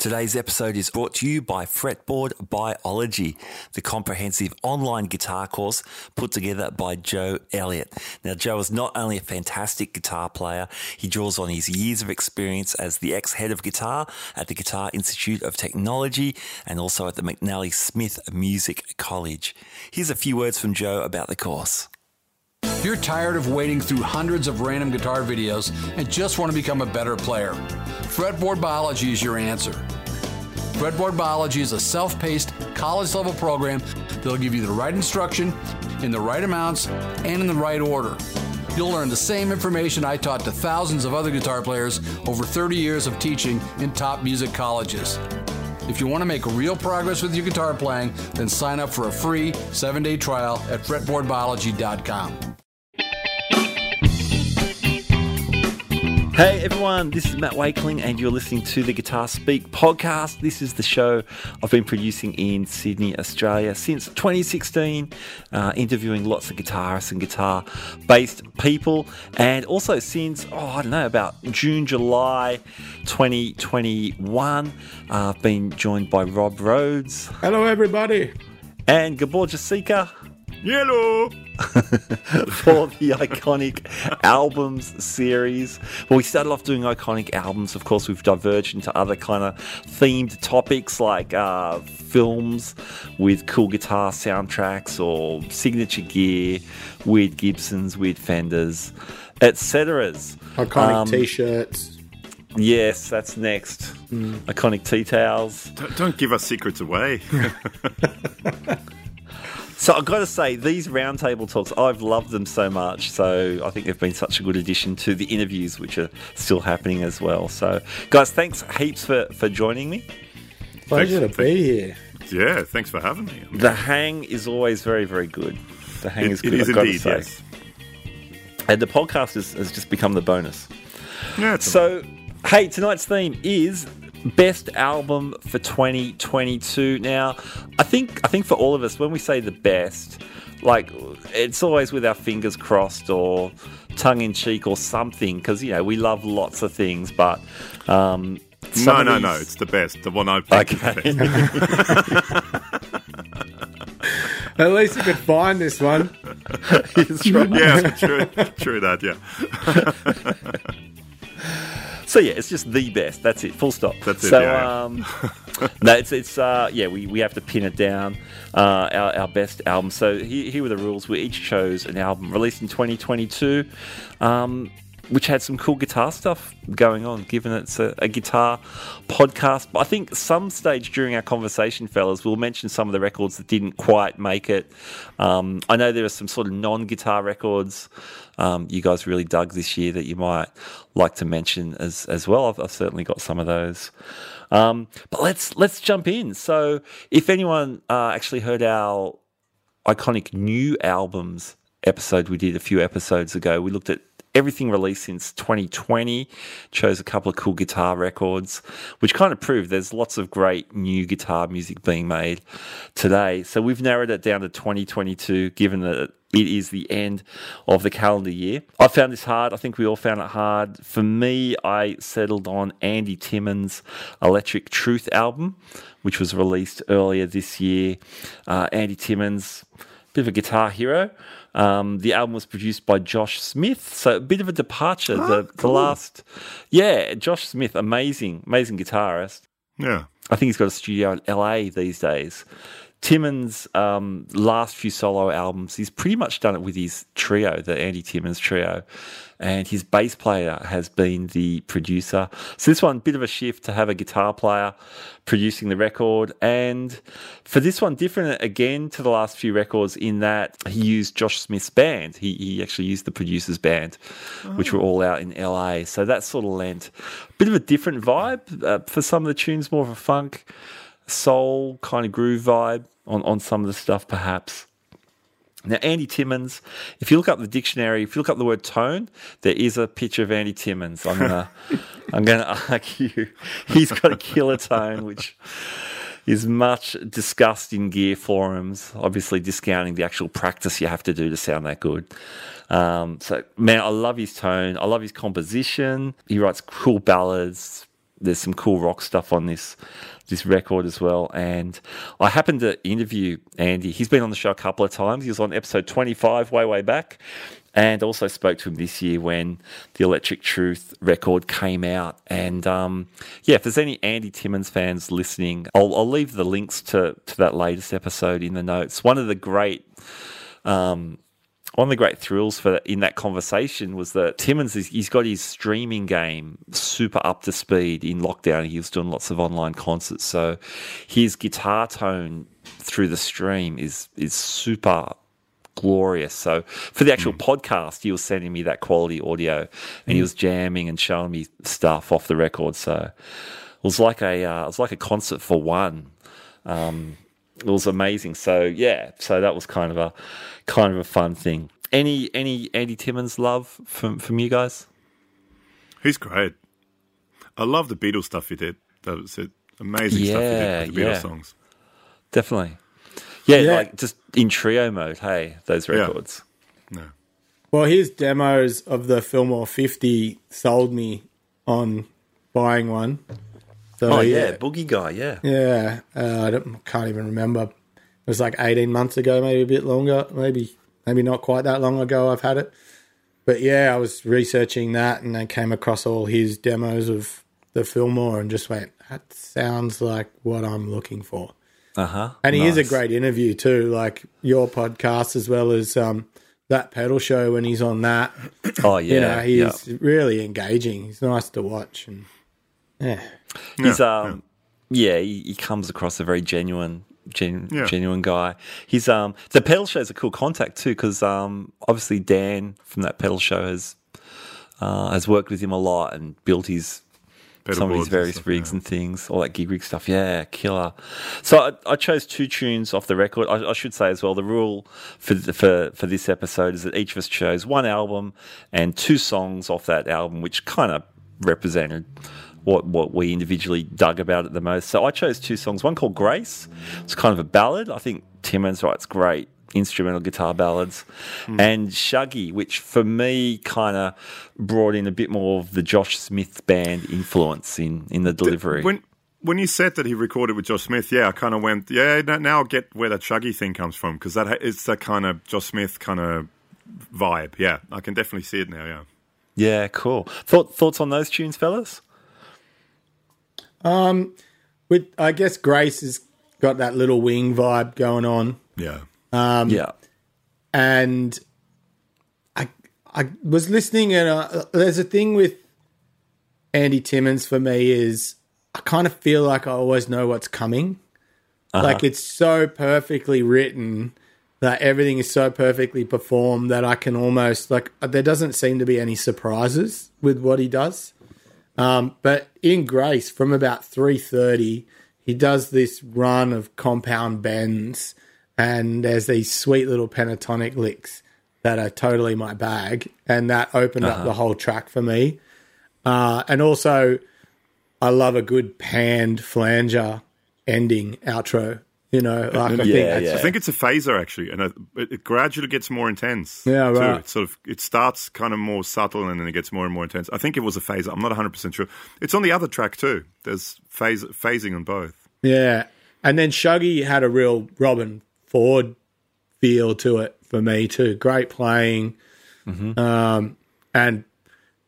Today's episode is brought to you by Fretboard Biology, the comprehensive online guitar course put together by Joe Elliott. Now, Joe is not only a fantastic guitar player, he draws on his years of experience as the ex head of guitar at the Guitar Institute of Technology and also at the McNally Smith Music College. Here's a few words from Joe about the course. If you're tired of wading through hundreds of random guitar videos and just want to become a better player, Fretboard Biology is your answer. Fretboard Biology is a self paced, college level program that'll give you the right instruction in the right amounts and in the right order. You'll learn the same information I taught to thousands of other guitar players over 30 years of teaching in top music colleges. If you want to make real progress with your guitar playing, then sign up for a free seven day trial at fretboardbiology.com. Hey everyone, this is Matt Wakeling, and you're listening to the Guitar Speak podcast. This is the show I've been producing in Sydney, Australia since 2016, uh, interviewing lots of guitarists and guitar based people, and also since, oh, I don't know, about June, July 2021. Uh, I've been joined by Rob Rhodes. Hello, everybody. And Gabor Jasika. Hello. for the iconic albums series. Well, we started off doing iconic albums. Of course, we've diverged into other kind of themed topics like uh, films with cool guitar soundtracks or signature gear, weird Gibsons, weird Fenders, etc. Iconic um, t-shirts. Yes, that's next. Mm. Iconic tea towels. Don't, don't give us secrets away. So I've got to say, these roundtable talks, I've loved them so much. So I think they've been such a good addition to the interviews, which are still happening as well. So, guys, thanks heaps for, for joining me. Pleasure thanks, to be here. Yeah, thanks for having me. The hang is always very, very good. The hang it, is good. It is indeed, yes. And the podcast has, has just become the bonus. Yeah, so, hey, tonight's theme is best album for 2022 now i think i think for all of us when we say the best like it's always with our fingers crossed or tongue in cheek or something because you know we love lots of things but um no no these... no it's the best the one i picked okay. At least you could find this one. yeah, true, true that. Yeah. So yeah, it's just the best. That's it. Full stop. That's it. So yeah. um, no, it's it's uh, yeah. We, we have to pin it down. Uh, our, our best album. So here, here were the rules. We each chose an album released in 2022. Um, which had some cool guitar stuff going on, given it's a, a, guitar podcast. But I think some stage during our conversation, fellas, we'll mention some of the records that didn't quite make it. Um, I know there are some sort of non guitar records um, you guys really dug this year that you might like to mention as as well. I've, I've certainly got some of those. Um, but let's let's jump in. So, if anyone uh, actually heard our iconic new albums episode we did a few episodes ago, we looked at everything released since 2020. Chose a couple of cool guitar records, which kind of proved there's lots of great new guitar music being made today. So we've narrowed it down to 2022, given that it is the end of the calendar year. I found this hard. I think we all found it hard. For me, I settled on Andy Timmons' Electric Truth album, which was released earlier this year. Uh, Andy Timmons, bit of a guitar hero. Um, the album was produced by Josh Smith, so a bit of a departure. Oh, the, cool. the last, yeah, Josh Smith, amazing, amazing guitarist. Yeah, I think he's got a studio in LA these days. Timmons' um, last few solo albums, he's pretty much done it with his trio, the Andy Timmons trio, and his bass player has been the producer. So this one, bit of a shift to have a guitar player producing the record, and for this one, different again to the last few records in that he used Josh Smith's band. He, he actually used the producer's band, oh. which were all out in LA. So that sort of lent a bit of a different vibe uh, for some of the tunes, more of a funk soul kind of groove vibe on, on some of the stuff, perhaps. Now, Andy Timmons, if you look up the dictionary, if you look up the word tone, there is a picture of Andy Timmons. I'm gonna, I'm gonna argue he's got a killer tone, which is much discussed in gear forums. Obviously, discounting the actual practice you have to do to sound that good. Um, so, man, I love his tone. I love his composition. He writes cool ballads, there's some cool rock stuff on this this record as well. And I happened to interview Andy. He's been on the show a couple of times. He was on episode 25 way way back, and also spoke to him this year when the Electric Truth record came out. And um, yeah, if there's any Andy Timmons fans listening, I'll, I'll leave the links to to that latest episode in the notes. One of the great um, one of the great thrills for in that conversation was that Timmons is, he's got his streaming game super up to speed in lockdown. He was doing lots of online concerts, so his guitar tone through the stream is is super glorious. So for the actual mm. podcast, he was sending me that quality audio, and mm. he was jamming and showing me stuff off the record. So it was like a uh, it was like a concert for one. Um, it was amazing. So yeah, so that was kind of a kind of a fun thing. Any any Andy Timmons love from from you guys? He's great. I love the Beatles stuff he did. That was it. Amazing yeah, stuff he did with the Beatles yeah. songs. Definitely. Yeah, yeah, like just in trio mode. Hey, those records. Yeah. Well, his demos of the Fillmore 50 sold me on buying one. So, oh yeah, Boogie Guy, yeah, yeah. Uh, I don't can't even remember. It was like eighteen months ago, maybe a bit longer, maybe maybe not quite that long ago. I've had it, but yeah, I was researching that and I came across all his demos of the Fillmore and just went, that sounds like what I'm looking for. Uh huh. And he nice. is a great interview too, like your podcast as well as um, that pedal show when he's on that. Oh yeah, you know, he's really engaging. He's nice to watch and yeah. He's um yeah, yeah he, he, comes across a very genuine Gen, yeah. genuine guy. He's um the pedal show is a cool contact too because um obviously Dan from that pedal show has uh, has worked with him a lot and built his pedal some of his various and stuff, rigs yeah. and things, all that gig rig stuff. Yeah, killer. So I, I chose two tunes off the record. I, I, should say as well the rule for for for this episode is that each of us chose one album and two songs off that album, which kind of represented what what we individually dug about it the most. So I chose two songs. One called Grace. It's kind of a ballad. I think Timmons writes great instrumental guitar ballads, mm. and Shuggie, which for me kind of brought in a bit more of the Josh Smith band influence in in the delivery. When when you said that he recorded with Josh Smith, yeah, I kind of went, yeah, now I get where that Shuggie thing comes from because that it's that kind of Josh Smith kind of vibe. Yeah, I can definitely see it now. Yeah. Yeah, cool. Thought, thoughts on those tunes, fellas? Um, with I guess Grace has got that little wing vibe going on. Yeah. Um, yeah. And I I was listening, and uh, there's a thing with Andy Timmons for me is I kind of feel like I always know what's coming. Uh-huh. Like it's so perfectly written that everything is so perfectly performed that I can almost like there doesn't seem to be any surprises with what he does. Um, but in Grace, from about three thirty, he does this run of compound bends, and there's these sweet little pentatonic licks that are totally my bag, and that opened uh-huh. up the whole track for me. Uh, and also, I love a good panned flanger ending outro you know, like I, yeah, think yeah. I think it's a phaser actually, and it, it, gradually gets more intense. Yeah, right. It sort of it starts kind of more subtle, and then it gets more and more intense. I think it was a phaser. I'm not 100 percent sure. It's on the other track too. There's phase phasing on both. Yeah, and then Shuggie had a real Robben Ford feel to it for me too. Great playing, mm-hmm. um, and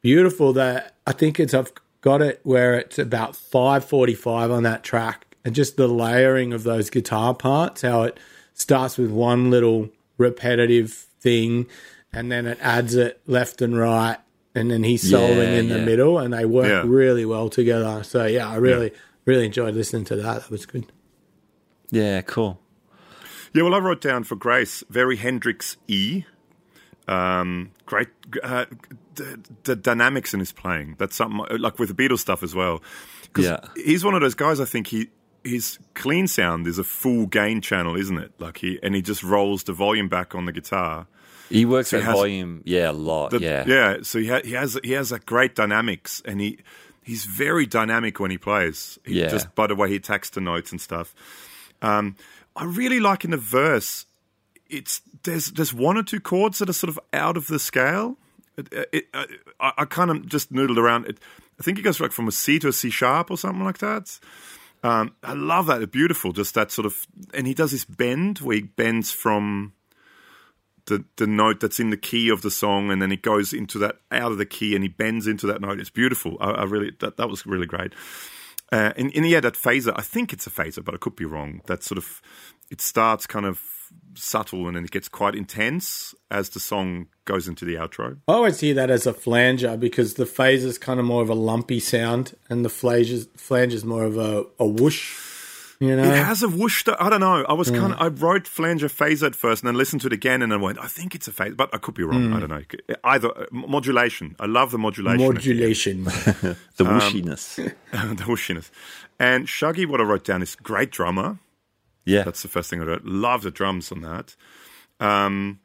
beautiful. That I think it's I've got it where it's about 5:45 on that track and just the layering of those guitar parts, how it starts with one little repetitive thing and then it adds it left and right and then he's soloing yeah, in the yeah. middle and they work yeah. really well together. So yeah, I really really enjoyed listening to that. That was good. Yeah, cool. Yeah, well, I wrote down for Grace very Hendrix E. Um, great, uh, the, the, dynamics in his playing. That's something like with the Beatles stuff as well. Yeah, he's one of those guys. I think he his clean sound is a full gain channel, isn't it? Like he and he just rolls the volume back on the guitar. He works so that volume, yeah, a lot. The, yeah, yeah. So he, ha- he has he has that great dynamics, and he he's very dynamic when he plays. He, yeah, just by the way he attacks the notes and stuff. Um, I really like in the verse. It's there's there's one or two chords that are sort of out of the scale. It, it, I, I kind of just noodled around. It, I think it goes like from a C to a C sharp or something like that. Um, I love that. It's beautiful. Just that sort of, and he does this bend where he bends from the the note that's in the key of the song, and then it goes into that out of the key, and he bends into that note. It's beautiful. I, I really that that was really great. Uh, and, and yeah, that phaser. I think it's a phaser, but I could be wrong. That sort of it starts kind of subtle, and then it gets quite intense as the song goes into the outro. I always hear that as a flanger because the phase is kind of more of a lumpy sound, and the flange flange is more of a, a whoosh. You know, It has a whoosh. I don't know. I was kind of. I wrote flanger phaser at first, and then listened to it again, and I went, I think it's a phaser, but I could be wrong. I don't know. Either uh, modulation. I love the modulation. modulation. The Um, whooshiness. the whooshiness. And Shuggie, what I wrote down is great drummer. Yeah. That's the first thing I wrote. Love the drums on that. Um,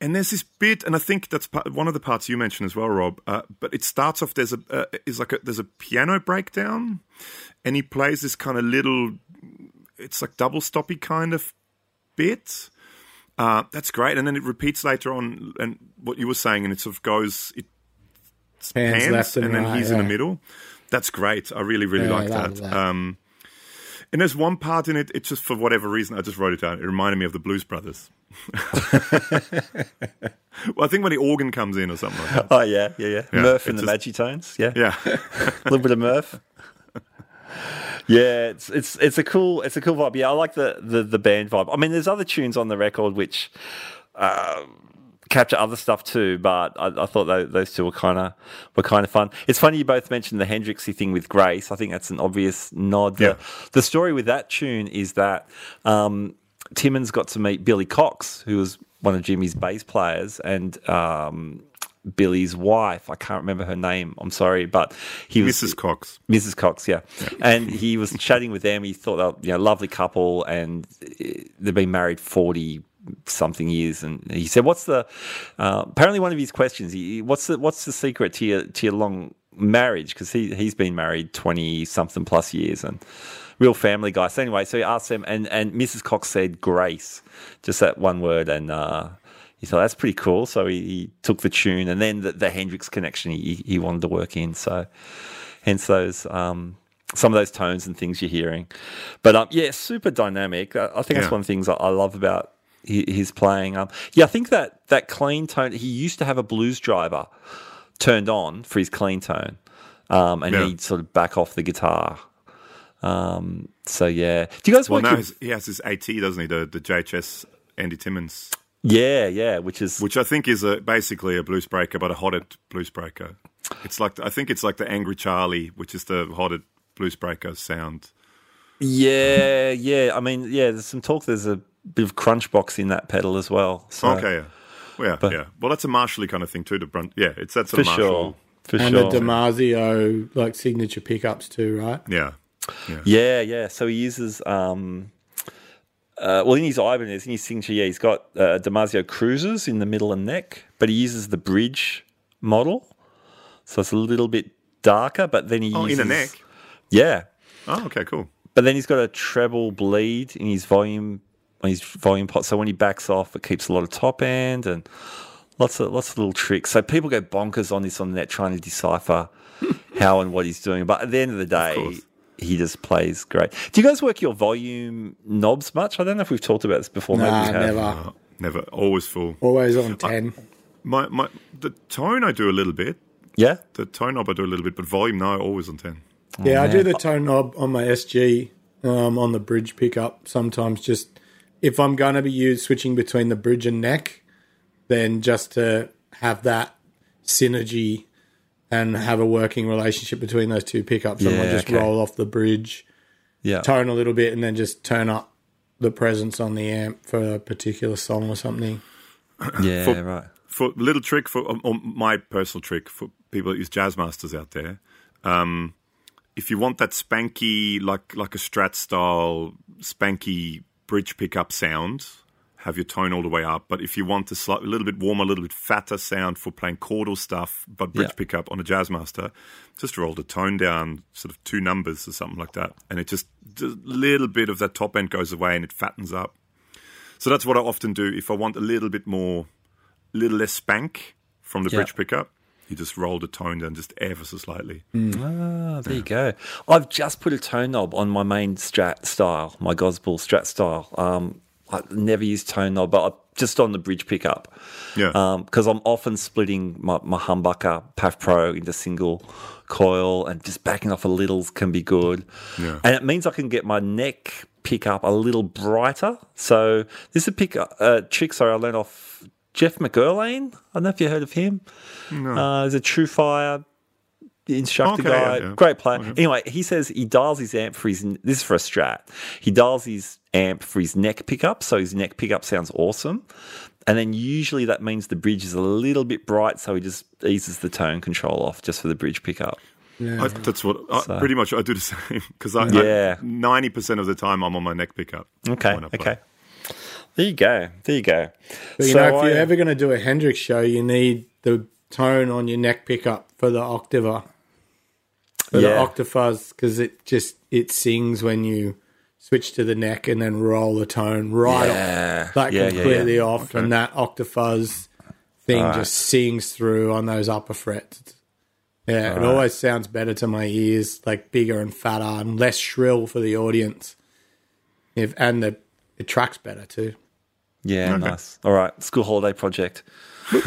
and there's this bit, and I think that's part, one of the parts you mentioned as well, Rob. Uh, but it starts off. There's a uh, is like a, there's a piano breakdown, and he plays this kind of little. It's like double stoppy kind of bit. Uh, that's great, and then it repeats later on, and what you were saying, and it sort of goes. It Hands, pans, left and, and then right. he's in the middle. That's great. I really, really Yeah, like that. that. Um, and there's one part in it. It's just for whatever reason, I just wrote it down. It reminded me of the Blues Brothers. well, I think when the organ comes in or something like that. Oh yeah, yeah, yeah. Murph and it's the just- Magictones. Yeah, Yeah, a little bit of Murph. Yeah, it's it's it's a cool it's a cool vibe. Yeah, I like the the, the band vibe. I mean, there's other tunes on the record which uh, capture other stuff too, but I, I thought those, those two were kind of were kind of fun. It's funny you both mentioned the Hendrixy thing with Grace. I think that's an obvious nod. Yeah. The, the story with that tune is that um, Timmons got to meet Billy Cox, who was one of Jimi's bass players, and um, Billy's wife. I can't remember her name. I'm sorry, but he was Mrs. Cox. Mrs. Cox, yeah. And he was chatting with them. He thought they were, you know, lovely couple, and eh, they've been married forty something years. And he said, "What's the?" Uh, apparently, one of his questions. He, what's the What's the secret to your to your long marriage? Because he he's been married twenty something plus years and. Real family guy. So anyway, so he asked them, and, and Mrs. Cox said grace, just that one word, and uh, he thought that's pretty cool. So he, he took the tune, and then the, the Hendrix connection he, he wanted to work in. So hence those um, some of those tones and things you're hearing. But um, yeah, super dynamic. I, I think that's one of the things I, I love about hi- his playing. Um, yeah, I think that that clean tone. He used to have a blues driver turned on for his clean tone, um, and Yeah. he'd sort of back off the guitar. Um, so yeah, do you guys Well, now he has his AT, doesn't he? The, the JHS Andy Timmons, yeah, yeah, which is which I think is a, basically a blues breaker, but a hotted blues breaker. It's like I think it's like the Angry Charlie, which is the hotted blues breaker sound. Yeah, yeah. I mean, yeah. There's some talk. There's a bit of crunch box in that pedal as well. So, okay, yeah. Well, yeah, yeah. Well, that's a Marshally kind of thing too. To brunt, yeah, it's that for sort of sure, for and sure. the DiMarzio like signature pickups too, right? Yeah, Yeah, yeah. So he uses, um, uh, well, in his Ibanez, in his signature, yeah, he's got uh, DiMarzio cruisers in the middle and neck, but he uses the bridge model, so it's a little bit darker. But then he uses Oh, in the neck. yeah. Oh, okay, cool. But then he's got a treble bleed in his volume, on his volume pot. So when he backs off, it keeps a lot of top end and lots of lots of little tricks. So people go bonkers on this on the net trying to decipher how and what he's doing. But at the end of the day, course. he just plays great. Do you guys work your volume knobs much? I don't know if we've talked about this before. Nah, we never. Oh, never, always full. Always on ten. My my the tone I do a little bit. Yeah. The tone knob I do a little bit, but volume no, always on ten. Yeah, I do the tone knob on my SG um, on the bridge pickup. Sometimes just if I'm going to be used switching between the bridge and neck, then just to have that synergy and have a working relationship between those two pickups, I might just okay. roll off the bridge, Yeah. tone a little bit, and then just turn up the presence on the amp for a particular song or something. Yeah. For- right. For little trick for um, um, my personal trick for people that use jazz masters out there. Um, if you want that spanky, like like a Strat style spanky bridge pickup sound, have your tone all the way up. But if you want a, slight, a little bit warmer, a little bit fatter sound for playing chordal stuff, but bridge Yeah. pickup on a jazz master, just roll the tone down sort of two numbers or something like that, and it just just a little bit of that top end goes away and it fattens up. So that's what I often do if I want a little bit more, little less spank from the Yeah. bridge pickup. You just roll the tone down just ever so slightly. Ah, there you go. I've just put a tone knob on my main Strat style, my Gosball Strat style. Um, I never use tone knob, but I, just on the bridge pickup. Yeah. Because I'm often splitting my, my humbucker PAF Pro into single coil and just backing off a little can be good. Yeah. And it means I can get my neck pickup a little brighter. So this is a pick uh, trick, sorry, I learned off Jeff McErlain. I don't know if you heard of him. No. Uh, he's a TrueFire instructor Okay, guy, yeah, yeah. great player. Anyway, he says he dials his amp for his. This is for a Strat. He dials his amp for his neck pickup, so his neck pickup sounds awesome. And then usually that means the bridge is a little bit bright, so he just eases the tone control off just for the bridge pickup. I, that's what I, So- pretty much I do the same because I Yeah. ninety percent of the time I'm on my neck pickup. Okay, when I play. okay. There you go. There you go. But you So know, if I- you're ever going to do a Hendrix show, you need the tone on your neck pickup for the Octavia, for the Yeah. octafuzz, because it just it sings when you switch to the neck and then roll the tone right Yeah. off, like Yeah, completely off, and that octafuzz thing just sings through on those upper frets. Yeah, it always sounds better to my ears, like bigger and fatter and less shrill for the audience. If and the it tracks better too. Yeah, nice. All right, school holiday project. I'm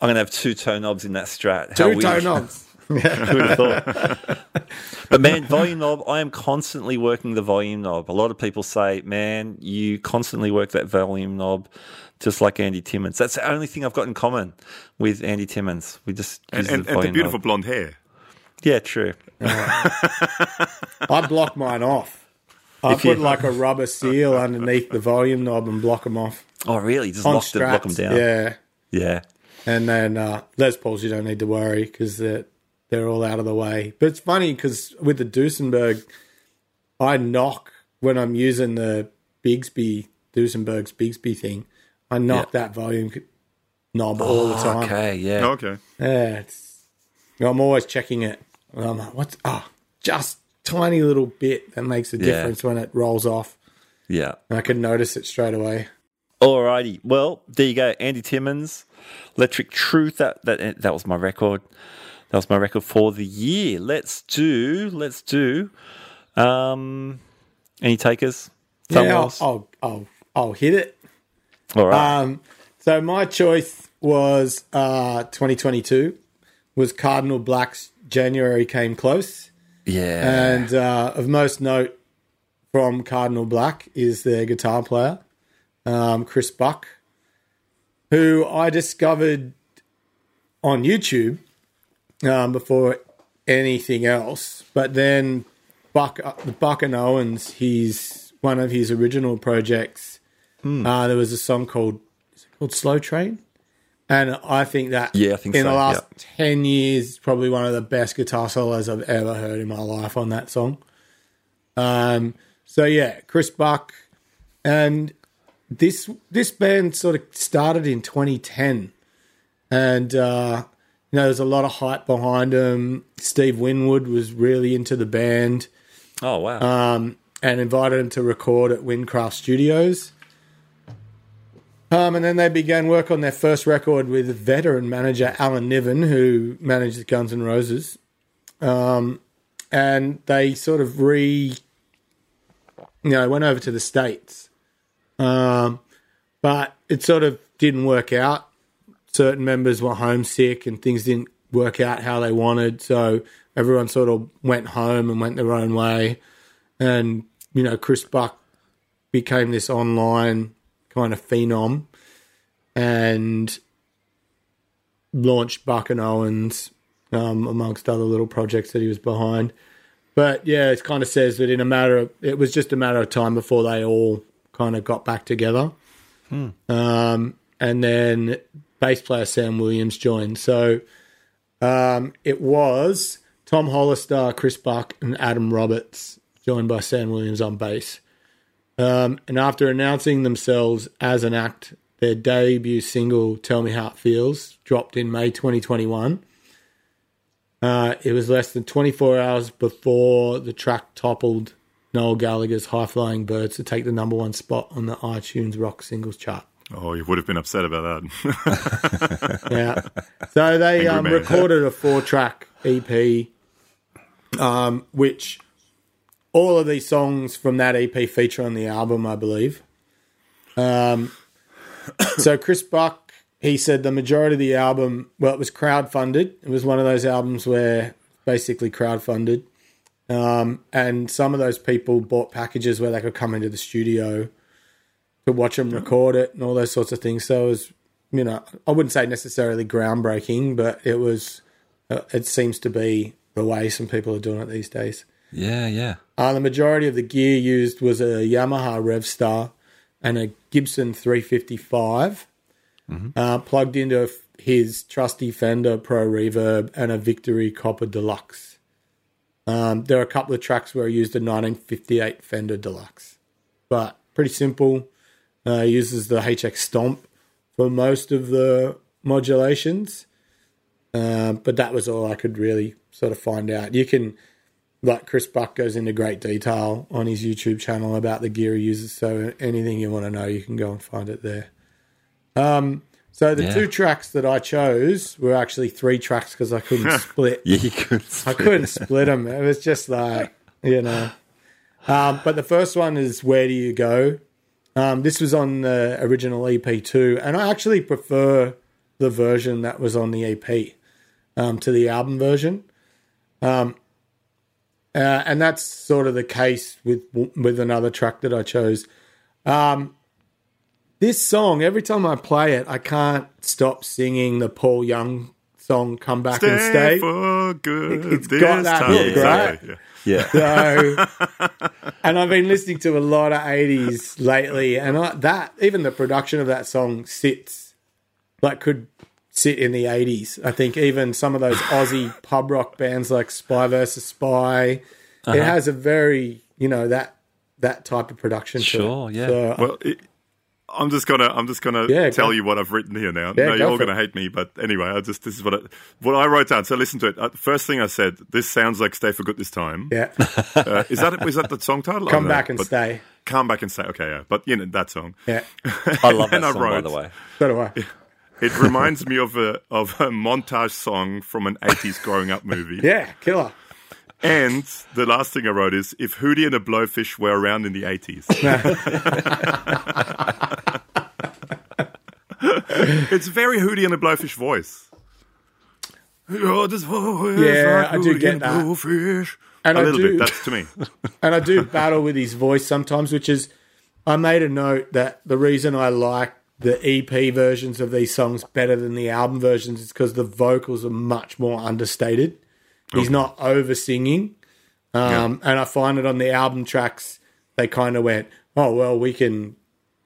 gonna have two toe knobs in that Strat. How Two weird. tone knobs. Who'd have thought? but man, volume knob, I am constantly working the volume knob. A lot of people say, man, you constantly work that volume knob just like Andy Timmons. That's the only thing I've got in common with Andy Timmons. We just And, use and, the and the beautiful knob. blonde hair. Yeah, true. I block mine off. I If you- put like a rubber seal underneath the volume knob and block them off Oh, really? Just on lock them, lock them down. Yeah, Yeah. and then uh, Les Pauls you don't need to worry because they're they're all out of the way. But it's funny because with the Duesenberg, I knock when I'm using the Bigsby Duesenberg's Bigsby thing. I knock that volume knob all the time. Okay, yeah. Okay. Yeah, it's, I'm always checking it. And I'm like, what's ah, just tiny little bit that makes a Yeah. difference when it rolls off. Yeah. And I can notice it straight away. Alrighty. Well, there you go. Andy Timmons, Electric Truth. That that that was my record. That was my record for the year. Let's do. Let's do. Um, any takers? Yeah, I'll. I'll, I'll, I'll hit it. All right. Um, so my choice was uh, 2022 was Cardinal Black's January came close, yeah. and uh, of most note from Cardinal Black is their guitar player, um, Chris Buck, who I discovered on YouTube um, before anything else. But then Buck, uh, Buck and Evans, he's one of his original projects. Uh, there was a song called is it called Slow Train, and I think that Yeah, I think in so, the last yeah. ten years, probably one of the best guitar solos I've ever heard in my life on that song. Um, so yeah, Chris Buck, and this this band sort of started in 2010, and uh, you know there's a lot of hype behind them. Steve Winwood was really into the band oh wow. um, and invited him to record at Wincraft Studios. Um, and then they began work on their first record with veteran manager Alan Niven, who managed the Guns N' Roses. Um, and they sort of re, you know, went over to the States. Um, but it sort of didn't work out. Certain members were homesick and things didn't work out how they wanted. So everyone sort of went home and went their own way. And, you know, Chris Buck became this online kind of phenom and launched Buck and Evans um, amongst other little projects that he was behind. But yeah, it kind of says that in a matter of, it was just a matter of time before they all kind of got back together. Um, and then bass player Sam Williams joined. So um, it was Tom Hollister, Chris Buck, and Adam Roberts, joined by Sam Williams on bass. Um, and after announcing themselves as an act, their debut single, Tell Me How It Feels, dropped in May 2021. Uh, it was less than 24 hours before the track toppled Noel Gallagher's High Flying Birds to take the number one spot on the iTunes rock singles chart. Oh, you would have been upset about that. Yeah. So they um, recorded a four track EP, um, which all of these songs from that EP feature on the album, I believe. Um, so Chris Buck, he said the majority of the album, well, it was crowdfunded. It was one of those albums where basically crowdfunded. Um, and some of those people bought packages where they could come into the studio to watch them record it and all those sorts of things. So it was, you know, I wouldn't say necessarily groundbreaking, but it was, uh, it seems to be the way some people are doing it these days. Yeah, yeah. Uh, the majority of the gear used was a Yamaha RevStar and a Gibson 355, uh, plugged into his trusty Fender Pro Reverb and a Victory Copper Deluxe. Um, there are a couple of tracks where I used a 1958 Fender Deluxe, but pretty simple. Uh, uses the HX Stomp for most of the modulations, uh, but that was all I could really sort of find out. You can like Chris Buck goes into great detail on his YouTube channel about the gear he uses. So anything you want to know, you can go and find it there. Um, so the Yeah. two tracks that I chose were actually three tracks because I couldn't split. Yeah, you could. I couldn't split them. It was just like you know. Um, but the first one is "Where Do You Go." Um, this was on the original EP too, and I actually prefer the version that was on the EP um, to the album version. Um, uh, and that's sort of the case with with another track that I chose. Um, this song, every time I play it, I can't stop singing the Paul Young song "Come Back and Stay Stay." for good. It's this got that time. hook, Exactly, right? yeah. Yeah. So, and I've been listening to a lot of '80s lately, and I, that even the production of that song sits like could sit in the '80s. I think even some of those Aussie pub rock bands like Spy versus Spy, Uh-huh. it has a very you know that that type of production. to it. Sure, yeah. So, Well, it, I'm just gonna I'm just gonna Yeah, tell go. you what I've written here now. Yeah, no, you're all gonna it. hate me, but anyway, I just this is what I, what I wrote down. So listen to it. Uh, first thing I said, this sounds like "Stay for Good" this time. yeah, Uh, is that is that the song title? Come don't know, back and but stay. Come back and stay. Okay, yeah, but you know that song. Yeah, I love that And I song, by the way. so do I. It reminds me of a of a montage song from an 80s growing up movie. Yeah, killer. And the last thing I wrote is if Hootie and the Blowfish were around in the 80s. it's very Hootie and the Blowfish voice. Oh, this voice Yeah, I do get that. Blowfish. And a I little do- bit. That's to me. and I do battle with his voice sometimes, which is I made a note that the reason I like the EP versions of these songs better than the album versions is because the vocals are much more understated. He's not over singing, um, and I find it on the album tracks they kind of went, "Oh well, we can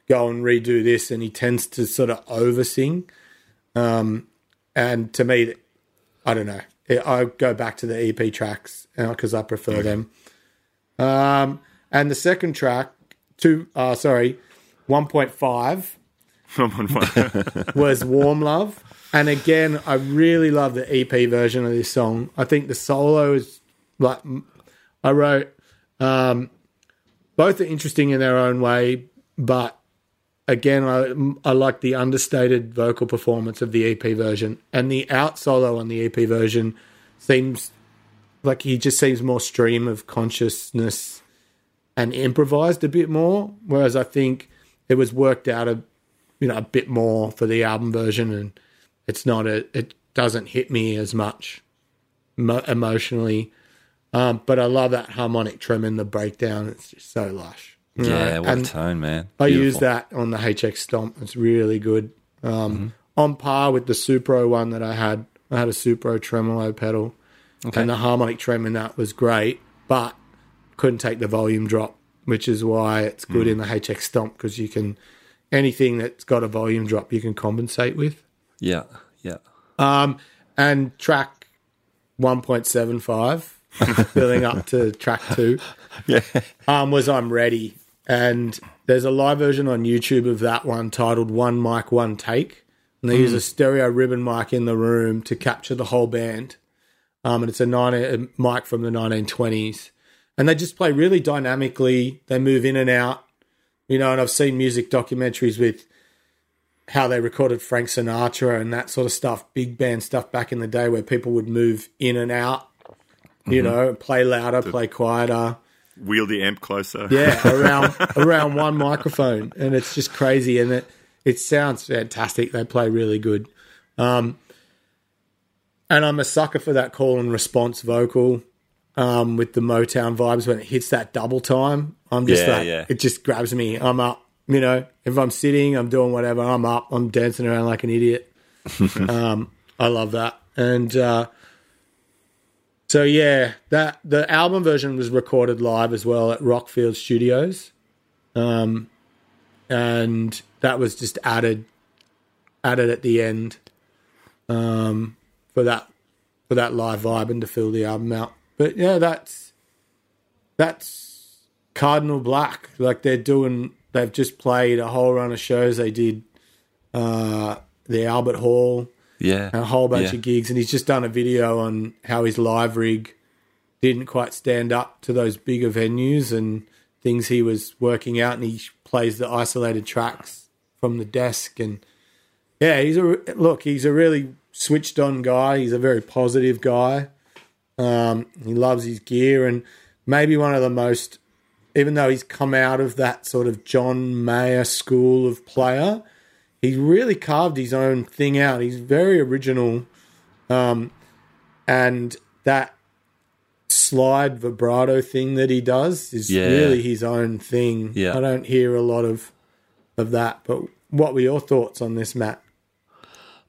go and redo this," and he tends to sort of over sing. Um, and to me, I don't know. I go back to the EP tracks because I prefer them. Um, and the second track, two, uh, sorry, one point five was "Warm Love," and again, I really love the EP version of this song. I think the solo is like I wrote. Um, both are interesting in their own way, but again, I, I like the understated vocal performance of the EP version, and the out solo on the EP version seems like he just seems more stream of consciousness and improvised a bit more. Whereas I think it was worked out a you know a bit more for the album version, and it's not a it doesn't hit me as much mo- emotionally. Um, but I love that harmonic trem in the breakdown. It's just so lush. you know, Yeah, what and- a tone, man. I use that on the HX Stomp. It's really good. Um, Mm-hmm. On par with the Supro one that I had. I had a Supro tremolo pedal, and the harmonic trem in that was great, but couldn't take the volume drop, which is why it's good Mm. in the HX Stomp because you can anything that's got a volume drop you can compensate with. Yeah, yeah. Um, and track 1.75, building up to track two, Yeah. um, was I'm Ready. And there's a live version on YouTube of that one titled One Mic, One Take. And they use a stereo ribbon mic in the room to capture the whole band. Um, and it's a, 90, a mic from the 1920s. And they just play really dynamically. They move in and out, you know. And I've seen music documentaries with how they recorded Frank Sinatra and that sort of stuff, big band stuff back in the day where people would move in and out, you know, play louder, play quieter. Wheel the amp closer. Yeah, around around one microphone, and it's just crazy, and it it sounds fantastic. They play really good, um, and I'm a sucker for that call and response vocal um, with the Motown vibes when it hits that double time. I'm just Yeah, like, yeah. it just grabs me. I'm up, you know. If I'm sitting, I'm doing whatever. I'm up. I'm dancing around like an idiot. um, I love that, and uh, so yeah, that the album version was recorded live as well at Rockfield Studios, um, and that was just added added at the end um, for that for that live vibe and to fill the album out. But yeah, that's that's Cardinal Black. Like they're doing, they've just played a whole run of shows. They did uh, the Albert Hall Yeah. a whole bunch Yeah. of gigs, and he's just done a video on how his live rig didn't quite stand up to those bigger venues and things he was working out, and he plays the isolated tracks from the desk, and yeah, he's a look. He's a really switched on guy. He's a very positive guy. Um, he loves his gear, and maybe one of the most, even though he's come out of that sort of John Mayer school of player, he's really carved his own thing out. He's very original, um, and that slide vibrato thing that he does is Yeah. really his own thing. Yeah. I don't hear a lot of of that. But what were your thoughts on this, Matt?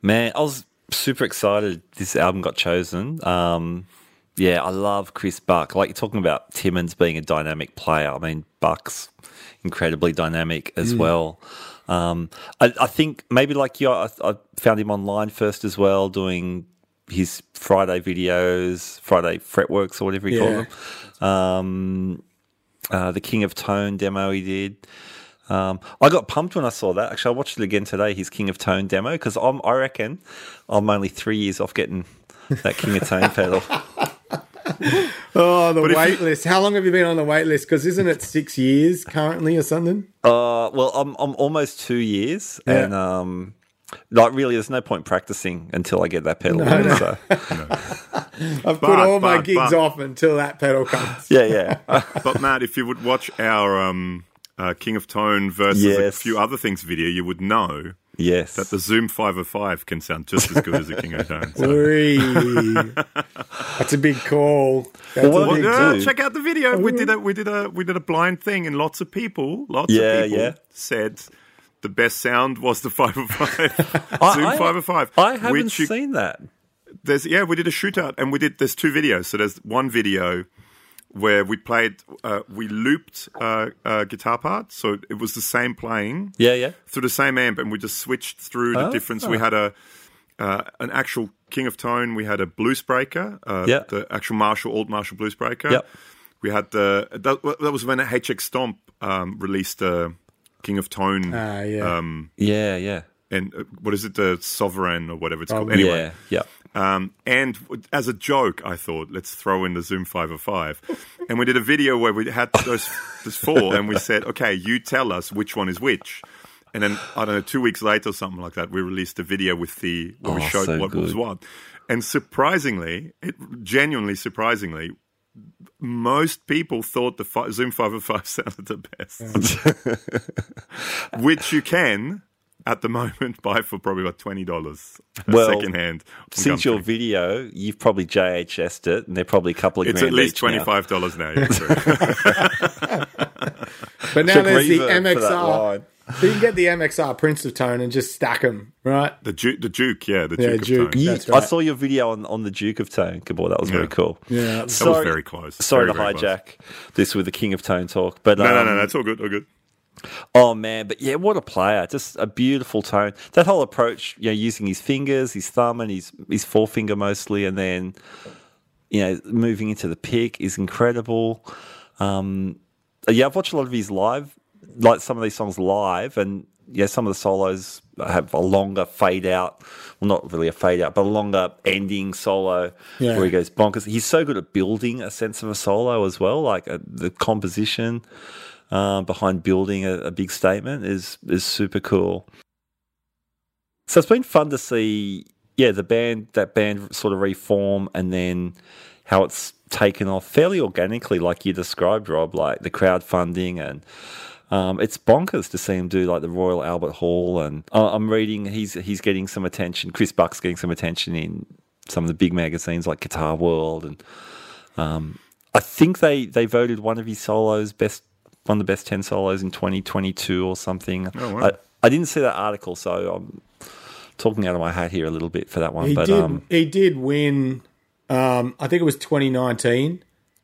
Man, I was super excited this album got chosen. Um, yeah, I love Chris Buck. Like you're talking about Timmons being a dynamic player. I mean, Buck's incredibly dynamic as well. Um, I, I think maybe like you, I, I found him online first as well, doing his Friday videos, Friday fretworks or whatever he Yeah. called them. Um, uh, the King of Tone demo he did. Um, I got pumped when I saw that. Actually, I watched it again today. His King of Tone demo because I'm I reckon I'm only three years off getting that King of Tone pedal. Oh, the if wait list. How long have you been on the wait list? Because isn't it six years currently or something? Uh, well, I'm I'm almost two years, Yeah. and um, like really, there's no point practicing until I get that pedal. So I've put But- all my gigs but- off until that pedal comes. yeah, yeah, But Matt, if you would watch our um, uh, King of Tone versus a few other things video, you would know yes. that the Zoom 505 can sound just as good as the King of Tone. So. That's a big call. That's Well, a what big do- Yeah, check out the video. We did a we did a we did a blind thing, and lots of people, lots Yeah, of people yeah. said the best sound was the 505 I- Zoom I- 505. I haven't which you- seen that. there's yeah we did a shootout and we did there's two videos so there's one video where we played uh, we looped uh, uh, guitar parts so it was the same playing Yeah, yeah. through the same amp and we just switched through the Oh. difference we had a uh, an actual king of tone we had a blues breaker uh, Yeah. the actual marshall old marshall blues breaker Yep. we had the that, that was when hx stomp um, released uh, king of tone Ah, yeah. um, Yeah, yeah. and uh, what is it the sovereign or whatever it's called Oh, anyway Yeah, yeah. Um, and as a joke, I thought, let's throw in the Zoom 505. and we did a video where we had those, those four, and we said, okay, you tell us which one is which. And then, I don't know, two weeks later or something like that, we released a video with the, where we Oh, showed so what was what. And surprisingly, it genuinely surprisingly, most people thought the fi- Zoom 505 sounded the best. which you can, at the moment, buy for probably about $20 Well, second hand. Since your video, you've probably JHS'd it, and they're probably a couple of It's grand at least twenty five dollars now. Yeah, true. But now Took there's the reverb for that MXR. So you can get the MXR Prince of Tone and just stack them, right? the Duke, the Duke, yeah, the Yeah, Duke, Duke. of Tone. You- That's I saw your video on, on the Duke of Tone, Gabor. That was very cool. Yeah. That Sorry- was very close. Sorry Very, to very close. hijack this with the King of Tone talk, but No, no, um, no, no, it's all good, all good. Oh man, but yeah, what a player! Just a beautiful tone. That whole approach, you know, using his fingers, his thumb, and his his forefinger mostly, and then you know moving into the pick is incredible. Um, yeah, I've watched a lot of his live, like some of these songs live, and yeah, some of the solos have a longer fade out. Well, not really a fade out, but a longer ending solo Yeah. where he goes bonkers. He's so good at building a sense of a solo as well, like uh, the composition uh, behind building a, a big statement is is super cool. So it's been fun to see, yeah, the band that band sort of reform, and then how it's taken off fairly organically, like you described, Rob, like the crowdfunding and. Um, it's bonkers to see him do like the Royal Albert Hall, and uh, I'm reading he's he's getting some attention. Chris Buck's getting some attention in some of the big magazines like Guitar World, and um, I think they they voted one of his solos best one of the best ten solos in 2022 or something. Oh, wow. I, I didn't see that article, so I'm talking out of my hat here a little bit for that one. He but did. um, he did win. Um, I think it was 2019.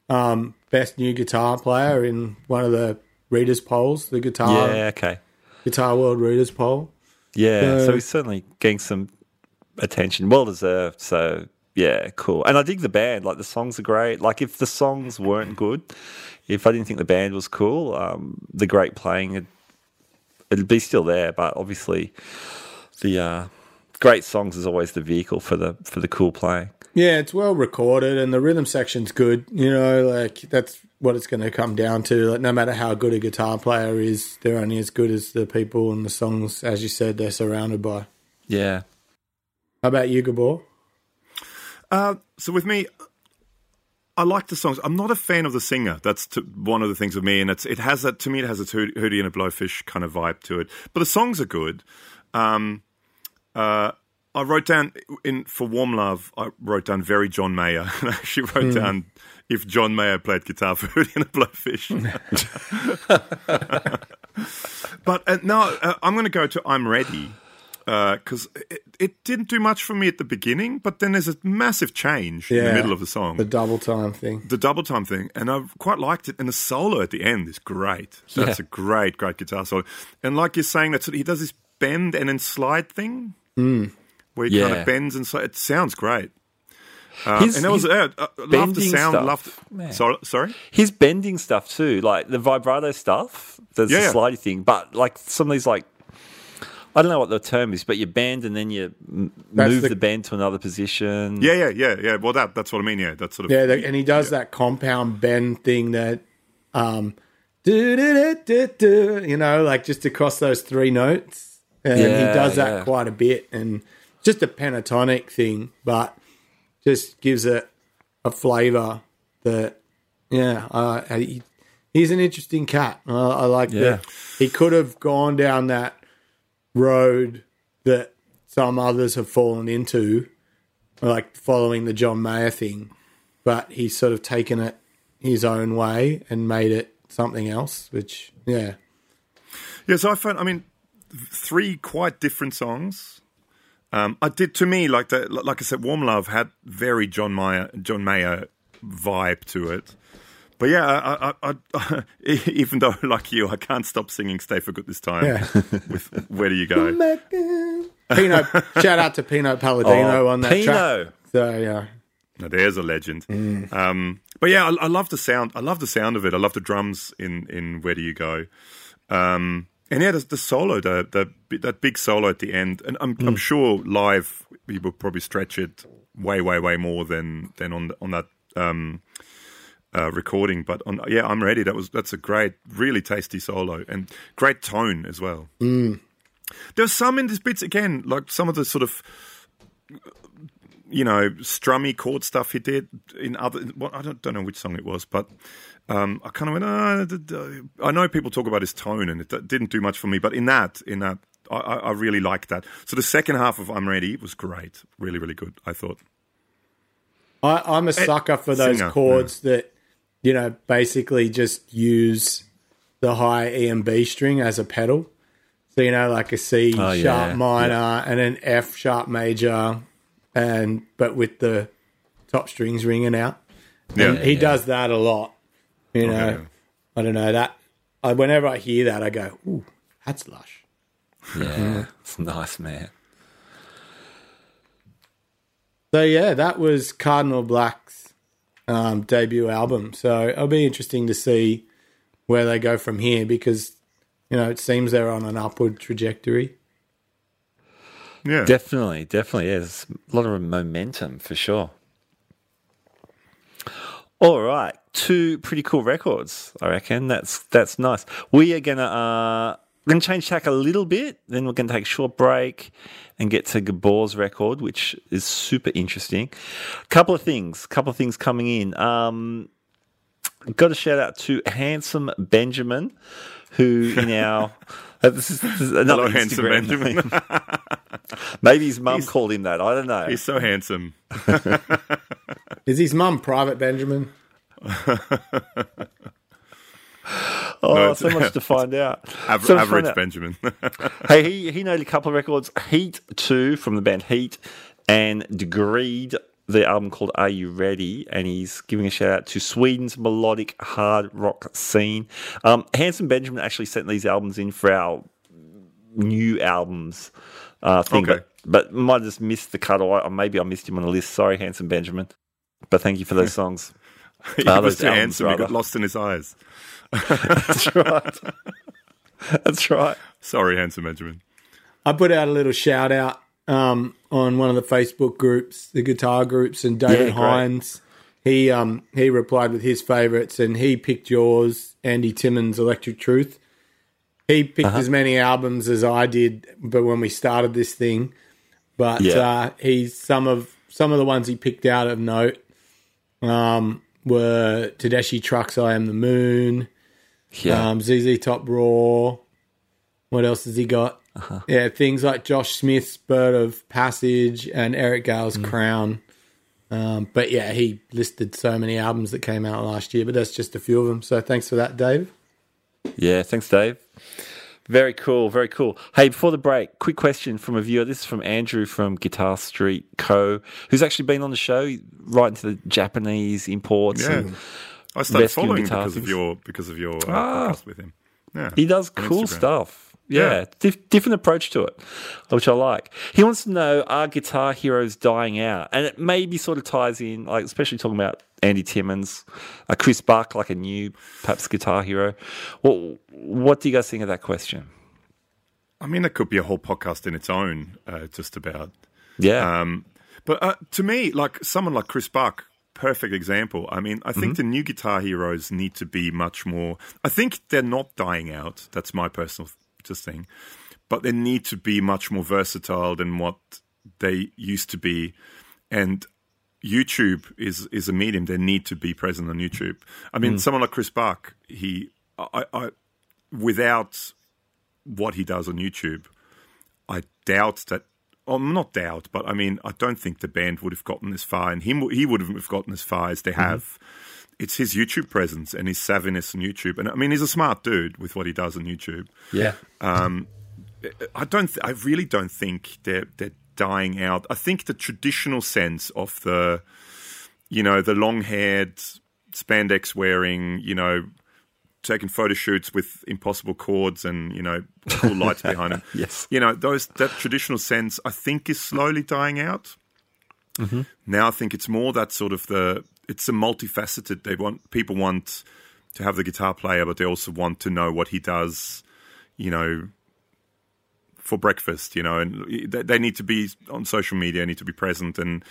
Um, best new guitar player in one of the readers polls, the guitar yeah, okay, guitar world readers poll. yeah. So- so he's certainly getting some attention, well deserved. So yeah, cool. And I dig the band. Like the songs are great. Like if the songs weren't good, if I didn't think the band was cool, um, the great playing, it'd, it'd be still there. But obviously, the uh, great songs is always the vehicle for the for the cool playing. Yeah, it's well recorded and the rhythm section's good. You know, like that's what it's going to come down to. Like no matter how good a guitar player is, they're only as good as the people and the songs, as you said, they're surrounded by. Yeah. How about you, Gabor? Uh, so with me, I like the songs. I'm not a fan of the singer. That's t- one of the things with me, and it's it has that to me. It has a Hoot- Hootie and a Blowfish kind of vibe to it. But the songs are good. Um, uh, I wrote down in for Warm Love. I wrote down very John Mayer. And I actually wrote down if John Mayer played guitar for Hootie and a Blowfish. but uh, no, uh, I'm going to go to I'm Ready because it, it didn't do much for me at the beginning, but then there's a massive change in the middle of the song. The double time thing. the double time thing, and I quite liked it. And the solo at the end is great. That's Yeah. a great, great guitar solo. And like you're saying, that he does this bend and then slide thing, where he kind of bends and slide. It sounds great. Uh, His- and it was his uh, uh, love the sound. stuff, Love. man. Sorry, sorry. His bending stuff too, like the vibrato stuff, there's Yeah, the yeah. slidey thing, but like some of these like I don't know what the term is, but you bend and then you m- move the- the, bend to another position. Yeah, yeah, yeah, yeah. Well, that that's what I mean. Yeah, that's sort of Yeah, the, and he does that compound bend thing that, um, do, do, do, do, do, you know, like just across those three notes. And he does that yeah. quite a bit. And just a pentatonic thing, but just gives it a flavor that, yeah, uh, he, he's an interesting cat. I, I like Yeah. that. He could have gone down that road that some others have fallen into, like following the John Mayer thing, but he's sort of taken it his own way and made it something else, which, yeah. Yeah, so I found, I mean, three quite different songs. Um, I did to me like the like I said, Warm Love had very John Mayer John Mayer vibe to it. But yeah, I, I, I, even though like you, I can't stop singing "Stay for Good this time." Yeah. with "Where Do You Go." Pino, shout out to Pino Palladino Oh, on that Pino. track. So, yeah. Now, there's a legend. Um, but yeah, I, I love the sound. I love the sound of it. I love the drums in in "Where Do You Go." Um, and yeah, the, the solo, the, the that big solo at the end, and I'm, I'm sure live he will probably stretch it way, way, way more than than on the, on that um, uh, recording. But on, yeah, I'm ready. That was that's a great, really tasty solo and great tone as well. There's some in this bits again, like some of the sort of you know strummy chord stuff he did in other. Well, I don't, don't know which song it was, but um, I kind of went. D- I know people talk about his tone, and it d- didn't do much for me. But in that, in that, I, I really liked that. So the second half of "I'm Ready" was great, really, really good. I thought. I, I'm a sucker for those singer, chords that, you know, basically just use the high E and B string as a pedal. So, you know, like a C Oh, yeah, sharp minor and an F sharp major, and but with the top strings ringing out. Yeah. And he does that a lot. You know, Okay. I don't know that. I, whenever I hear that, I go, "Ooh, that's lush." Yeah, it's nice, man. So yeah, that was Cardinal Black's um, debut album. So it'll be interesting to see where they go from here because you know it seems they're on an upward trajectory. Yeah. Definitely, definitely. Yeah, there's a lot of momentum for sure. All right, two pretty cool records. I reckon that's that's nice. We are gonna uh, we're going to change tack a little bit. Then we're going to take a short break and get to Gabor's record, which is super interesting. Couple of things, couple of things coming in. Um, got a shout out to Handsome Benjamin, who in our uh, this is, this is another Hello, handsome Benjamin. Maybe his mum called him that. I don't know. He's so handsome. Is his mum private Benjamin? Oh, so much to find out. Aver- So find average out. Benjamin. Hey, he he nailed a couple of records. Heat two from the band Heat, and Degreed the album called Are You Ready? And he's giving a shout out to Sweden's melodic hard rock scene. Um, Handsome Benjamin actually sent these albums in for our new albums uh, thing, Okay. but but might have just missed the cut, or maybe I missed him on the list. Sorry, Handsome Benjamin. But thank you for those songs. he Ah, was too handsome. He got lost in his eyes. That's right. That's right. Sorry, handsome Benjamin. I put out a little shout out um, on one of the Facebook groups, the guitar groups, and David Yeah. Hines. He um, he replied with his favourites, and he picked yours, Andy Timmons' Electric Truth. He picked Uh-huh. as many albums as I did, but when we started this thing, but Yeah. uh, he's some of some of the ones he picked out of note um, were Tedeschi Trucks, I Am the Moon, Yeah. um, ZZ Top Raw. What else has he got? Uh-huh. Yeah, things like Josh Smith's Bird of Passage and Eric Gales' Mm. Crown. Um, but yeah, he listed so many albums that came out last year, but that's just a few of them. So thanks for that, Dave. Yeah, thanks, Dave. Very cool, very cool. Hey, before the break, quick question from a viewer. This is from Andrew from Guitar Street Co., who's actually been on the show, right into the Japanese imports. Yeah. And I started following guitar because of your because of your uh, Ah. podcast with him. Yeah, he does cool Instagram. stuff. Yeah, Yeah. Dif- different approach to it, which I like. He wants to know are guitar heroes dying out? And it maybe sort of ties in, like especially talking about Andy Timmons, uh, Chris Buck, like a new perhaps guitar hero. What what do you guys think of that question? I mean, that could be a whole podcast in its own, uh, just about. Yeah, Um, but uh, to me, like someone like Chris Buck, perfect example. I mean, I Mm-hmm. think the new guitar heroes need to be much more. I think they're not dying out. That's my personal just thing, but they need to be much more versatile than what they used to be, and. YouTube is is a medium. They need to be present on YouTube. I mean, someone like Chris Buck, he, I, I, without what he does on YouTube, I doubt that. Not doubt, but I mean, I don't think the band would have gotten as far, and him he would have gotten as far as they mm-hmm. have. It's his YouTube presence and his savviness on YouTube, and I mean, he's a smart dude with what he does on YouTube. yeah. Um, I don't. Th- I really don't think they're they're dying out. I think the traditional sense of the, you know, the long haired, spandex wearing, you know, taking photo shoots with impossible chords and you know cool lights behind them. Yes. you know those that traditional sense. I think is slowly dying out. Now I think it's more that sort of the. It's a multifaceted. They want people want to have the guitar player, but they also want to know what he does. You know, for breakfast, you know, and they- they need to be on social media, need to be present, and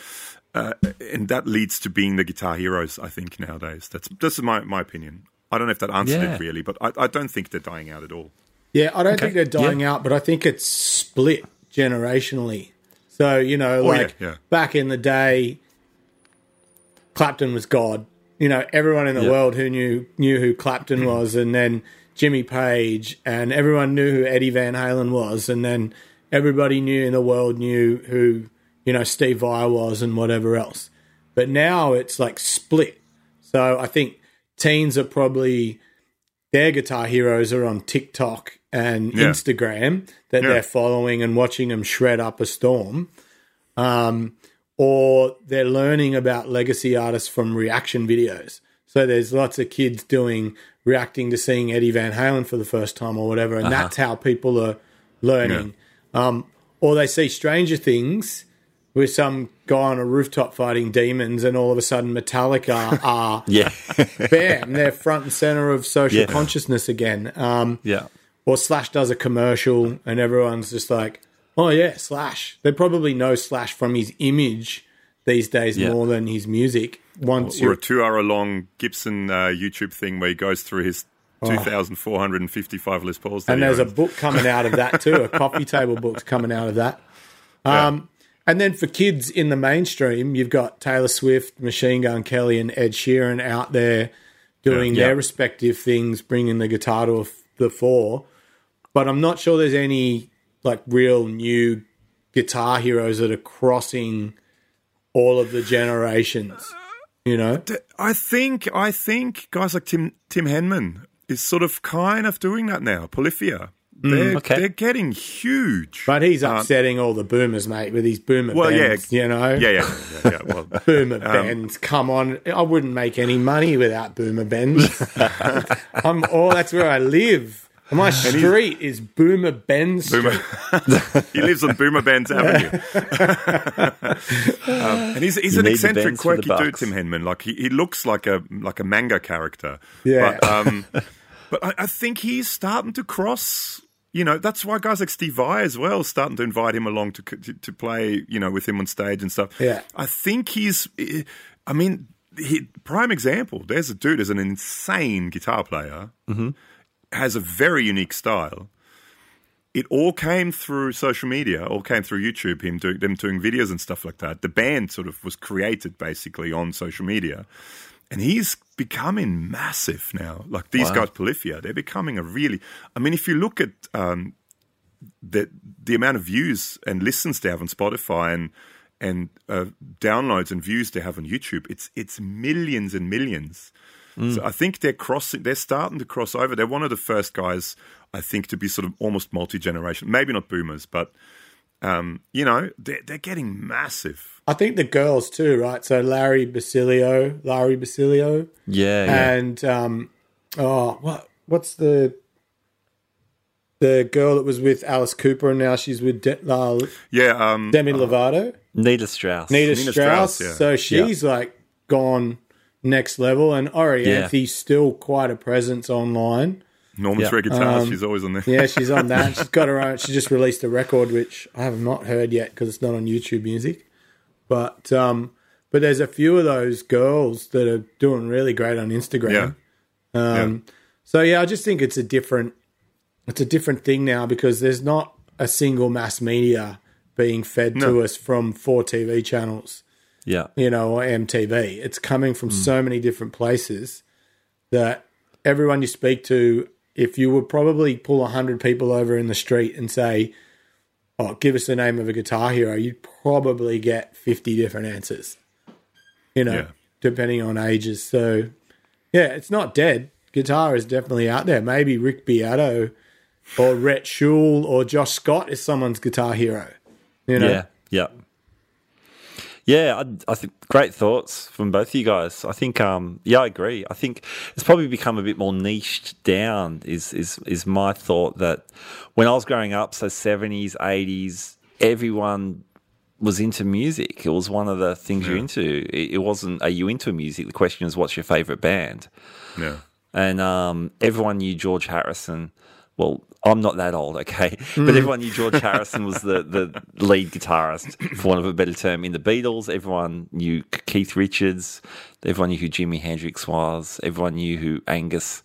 uh, and that leads to being the guitar heroes. I think nowadays, that's this is my my opinion. I don't know if that answered Yeah. it really, but I, I don't think they're dying out at all. Yeah, I don't Okay. think they're dying out, but I think it's split generationally. So, you know, Oh, like yeah. back in the day, Clapton was God. You know, everyone in the Yeah. world who knew knew who Clapton hmm. was, and then Jimmy Page, and everyone knew who Eddie Van Halen was, and then everybody knew in the world knew who you know Steve Vai was, and whatever else. But now it's like split. So I think teens are probably their guitar heroes are on TikTok and Yeah. Instagram that Yeah. they're following and watching them shred up a storm. Um, or they're learning about legacy artists from reaction videos. So there's lots of kids doing reacting to seeing Eddie Van Halen for the first time or whatever, and that's how people are learning. Um, or they see Stranger Things with some guy on a rooftop fighting demons, and all of a sudden Metallica are Yeah. bam, they're front and center of social Yeah. consciousness again. Um, yeah. or Slash does a commercial, and everyone's just like, "Oh yeah, Slash." They probably know Slash from his image these days Yeah. more than his music. Once Or you a two-hour-long Gibson uh, YouTube thing where he goes through his 2,455 Les Pauls. and he there's a book coming out of that too. A coffee table book's coming out of that. Um, And then for kids in the mainstream, you've got Taylor Swift, Machine Gun Kelly, and Ed Sheeran out there doing Yeah. their respective things, bringing the guitar to the fore. But I'm not sure there's any like real new guitar heroes that are crossing all of the generations. You know, I think I think guys like Tim Tim Henson is sort of kind of doing that now. Polyphia. They're, okay. they're getting huge. but he's upsetting all the boomers, mate, with his boomer well, yeah. You know, yeah, yeah, yeah. yeah well, Boomer Benz, come on! I wouldn't make any money without Boomer Benz. I'm all that's where I live. My street is Boomer Benz. Boomer. he lives on Boomer Benz Avenue. um, and he's, he's an eccentric, Benz for the quirky dude. Tim Henson. Like he, he looks like a like a manga character. Yeah. But, um, but I, I think he's starting to cross. You know, that's why guys like Steve Vai as well starting to invite him along to to, to play. You know, with him on stage and stuff. Yeah. I think he's. I mean, he, prime example. There's a dude. There's an insane guitar player. Mm-hmm. Has a very unique style it all came through social media, all came through YouTube, him doing them doing videos and stuff like that. The band sort of was created basically on social media. And he's becoming massive now. Like these guys, Polyphia, they're becoming a really. I mean, if you look at um, the the amount of views and listens they have on Spotify and and uh, downloads and views they have on YouTube, it's it's millions and millions. So I think they're crossing. They're starting to cross over. They're one of the first guys, I think, to be sort of almost multi generation. Maybe not boomers, but um, you know, they're they're getting massive. I think the girls too, right? So Lari Basilio, Lari Basilio, Yeah, yeah. and um, oh, what what's the the girl that was with Alice Cooper and now she's with De- uh, Yeah, um, Demi Lovato, Nita Strauss. Nita, Nina Strauss. Strauss, yeah. So she's like gone next level, and Orianthi's still quite a presence online. Norman's Yeah. Red Guitars. she's always on there. Um, Yeah, she's on that. She's got her own. She just released a record, which I have not heard yet because it's not on YouTube Music. But um, but there's a few of those girls that are doing really great on Instagram. Yeah. Um, So yeah, I just think it's a different it's a different thing now because there's not a single mass media being fed to us from four TV channels, Yeah. you know, or MTV. It's coming from so many different places that everyone you speak to, if you would probably pull a hundred people over in the street and say, "Oh, give us the name of a guitar hero," you'd probably get fifty different answers. You know, Yeah. depending on ages. So, yeah, it's not dead. Guitar is definitely out there. Maybe Rick Beato or Rhett Shull or Josh Scott is someone's guitar hero. You know, Yeah, yeah, yeah. I, I think great thoughts from both of you guys. I think, um, yeah, I agree. I think it's probably become a bit more niched down. Is is is my thought that when I was growing up, so seventies, eighties, everyone was into music. It was one of the things you're into. It, it wasn't, are you into music? The question is, what's your favorite band? Yeah. and um, everyone knew George Harrison. Well, I'm not that old, okay, but everyone knew George Harrison was the, the lead guitarist, for want of a better term, in the Beatles. Everyone knew Keith Richards. Everyone knew who Jimi Hendrix was. Everyone knew who Angus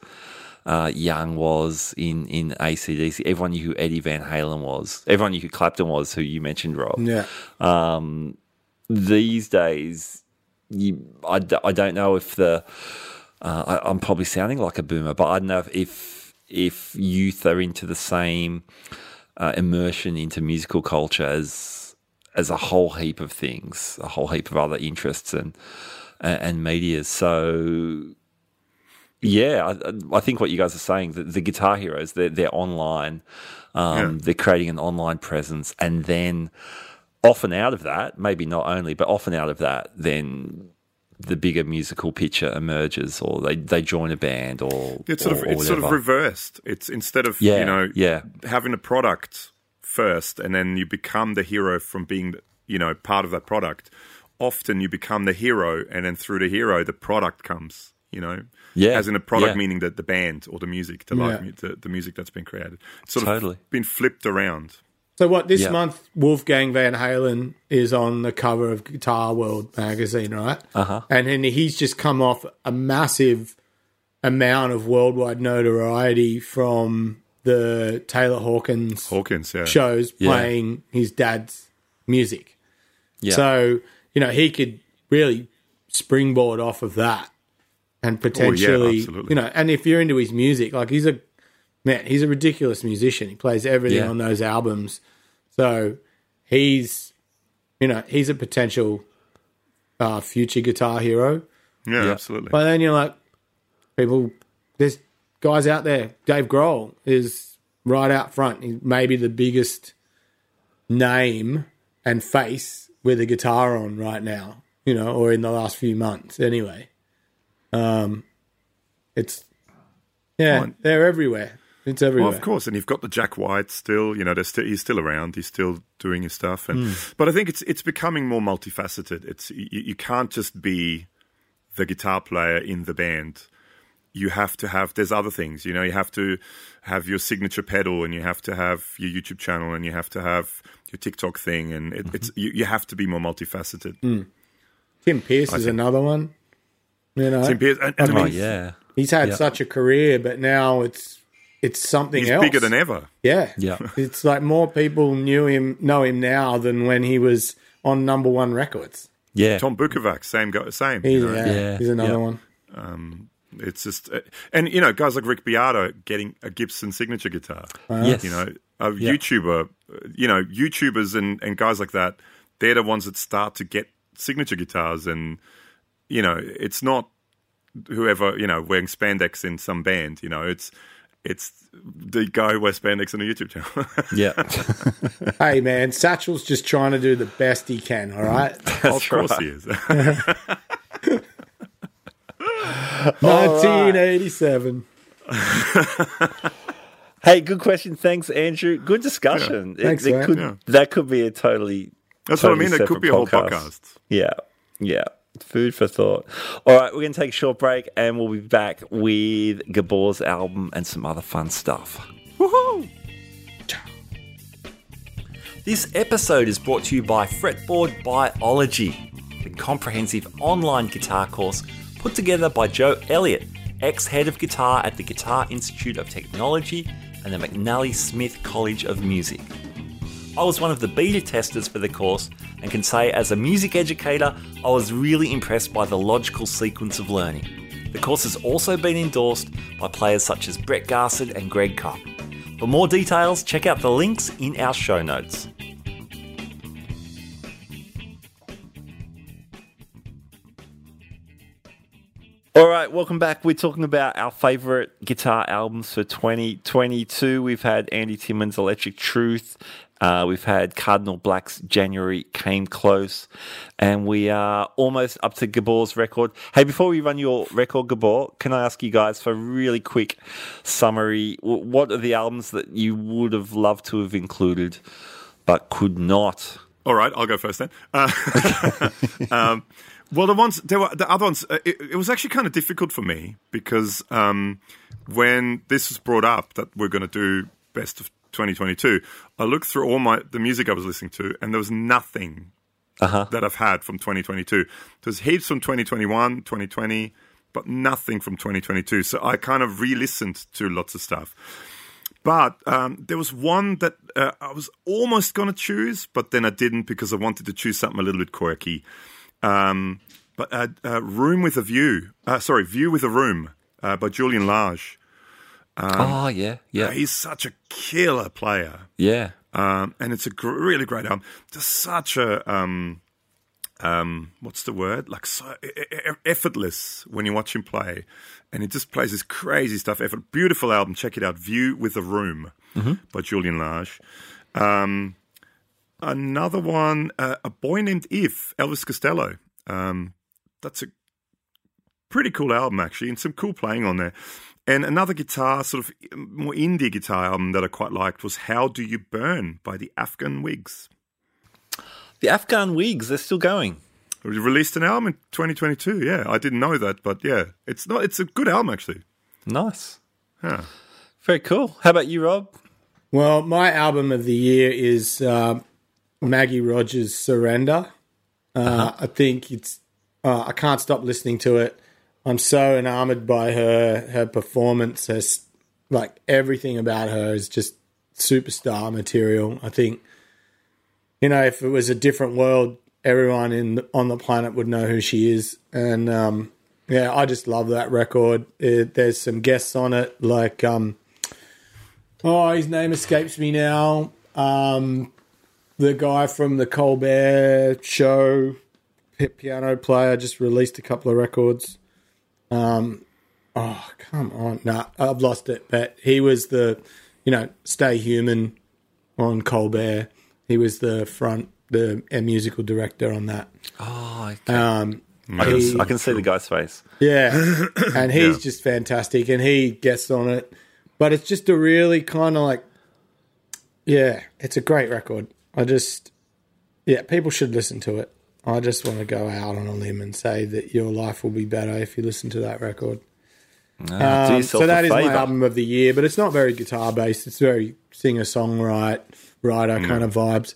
uh, Young was in in ACDC. Everyone knew who Eddie Van Halen was. Everyone knew who Clapton was, who you mentioned, Rob yeah. these days, you, I, I don't know if the uh, I, I'm probably sounding like a boomer, but I don't know if if, if youth are into the same uh, immersion into musical culture as as a whole heap of things, a whole heap of other interests and and, and medias. So. Yeah, I, I think what you guys are saying, the, the guitar heroes, they're, they're online. Um, Yeah. They're creating an online presence. And then often out of that, maybe not only, but often out of that, then the bigger musical picture emerges, or they, they join a band, or It's sort or- of or it's sort of reversed. It's instead of Yeah, you know yeah. having a product first, and then you become the hero from being you know part of that product. Often you become the hero, and then through the hero, the product comes. You know, Yeah, as in a product yeah. meaning that the band or the music, the live Yeah. mu- the, the music that's been created. It's sort Totally. of been flipped around. So what this Yeah. month Wolfgang Van Halen is on the cover of Guitar World magazine, right? Uh-huh. And then he's just come off a massive amount of worldwide notoriety from the Taylor Hawkins Hawkins, yeah. shows Yeah. playing his dad's music. Yeah. So, you know, he could really springboard off of that and potentially, absolutely. you know, and if you're into his music, like he's a man, he's a ridiculous musician. He plays everything Yeah. on those albums. So he's, you know, he's a potential uh, future guitar hero. yeah, Yeah. absolutely. But then you're like, people, there's guys out there. Dave Grohl is right out front. He's maybe the biggest name and face with a guitar on right now, you know, or in the last few months anyway. Um, it's, yeah, they're everywhere. It's everywhere. Well, of course, and you've got the Jack White still. You know, there's still, he's still around. He's still doing his stuff, and Hmm. but I think it's it's becoming more multifaceted. It's you, you can't just be the guitar player in the band. You have to have. There's other things. You know, you have to have your signature pedal, and you have to have your YouTube channel, and you have to have your TikTok thing, and it, it's you, you have to be more multifaceted. Hmm. Tim Pierce is think- another one. You know, Tim Pierce, and, and I oh mean, yeah. he's had Yeah. such a career, but now it's it's something he's else. bigger than ever. Yeah. Yeah. It's like more people knew him know him now than when he was on number one records. Yeah. Tom Bukovac, same go, same. He's, you know? yeah, Yeah. he's another Yeah. one. It's just, uh, and you know, guys like Rick Beato getting a Gibson signature guitar. Yes. You know, a YouTuber, uh, you know, YouTubers and, and guys like that, they're the ones that start to get signature guitars. And, you know, it's not whoever, you know, wearing spandex in some band, you know, it's, it's the guy who wears spandex on a YouTube channel. Yeah. Hey man, Satchel's just trying to do the best he can, all right? of course he is. 1987. hey, good question. Thanks, Andrew. Good discussion. It- Thanks, it man. could, Yeah. That could be a totally. That's totally what I mean. It could be a whole podcast. Yeah. Yeah. Food for thought. All right, we're going to take a short break and we'll be back with Gabor's album and some other fun stuff. Woohoo! This episode is brought to you by Fretboard Biology, the comprehensive online guitar course put together by Joe Elliott, ex head of guitar at the Guitar Institute of Technology and the McNally Smith College of Music. I was one of the beta testers for the course and can say, as a music educator, I was really impressed by the logical sequence of learning. The course has also been endorsed by players such as Brett Garsed and Greg Kopp. For more details, check out the links in our show notes. All right, welcome back. We're talking about our favorite guitar albums for 2022. We've had Andy Timmons' Electric Truth. Uh, we've had Cardinal Black's January Came Close. And we are almost up to Gabor's record. Hey, before we run your record, Gabor, can I ask you guys for a really quick summary? What are the albums that you would have loved to have included but could not? All right, I'll go first then. Uh, um, well, the ones there were the other ones. Uh, it, it was actually kind of difficult for me because um, when this was brought up that we're going to do best of 2022, I looked through all my the music I was listening to, and there was nothing that I've had from 2022. There's heaps from 2021, 2020, but nothing from 2022. So I kind of re-listened to lots of stuff. But um, there was one that uh, I was almost going to choose, but then I didn't because I wanted to choose something a little bit quirky. Um, but uh, uh, Room with a View, uh, sorry, View with a Room uh, by Julian Lage. oh, yeah, yeah, He's such a killer player. yeah. Um, and it's a gr- really great album. Just such a um, um, what's the word? Like so e- e- effortless when you watch him play, and he just plays this crazy stuff. Effort, beautiful album. Check it out. View with a Room by Julian Lage. Um, another one, uh, a boy named If, Elvis Costello. Um, that's a pretty cool album actually, and some cool playing on there. And another guitar, sort of more indie guitar album that I quite liked was "How Do You Burn" by the Afghan Whigs. The Afghan Whigs, they're still going. We released an album in 2022. Yeah, I didn't know that, but yeah, it's not. It's a good album actually. Nice. Yeah. Very cool. How about you, Rob? Well, my album of the year is uh, Maggie Rogers' Surrender. Uh, I think it's, uh, I can't stop listening to it. I'm so enamored by her her performance. Her like everything about her is just superstar material. I think you know if it was a different world, everyone in on the planet would know who she is. And um, yeah, I just love that record. It, there's some guests on it, like um, oh, his name escapes me now. Um, the guy from the Colbert Show, pi- piano player, just released a couple of records. Um, oh, come on, nah, I've lost it. But he was the, you know, Stay Human on Colbert. He was the front, the uh, musical director on that. Oh, okay. Um, I, can, he- I can see the guy's face. yeah, and he's Yeah. just fantastic, and he gets on it. But it's just a really kind of like, yeah, it's a great record. I just, yeah, people should listen to it. I just want to go out on a limb and say that your life will be better if you listen to that record. Ah, Um, so that is my album of the year, but it's not very guitar based. It's very singer songwriter writer Mm. kind of vibes.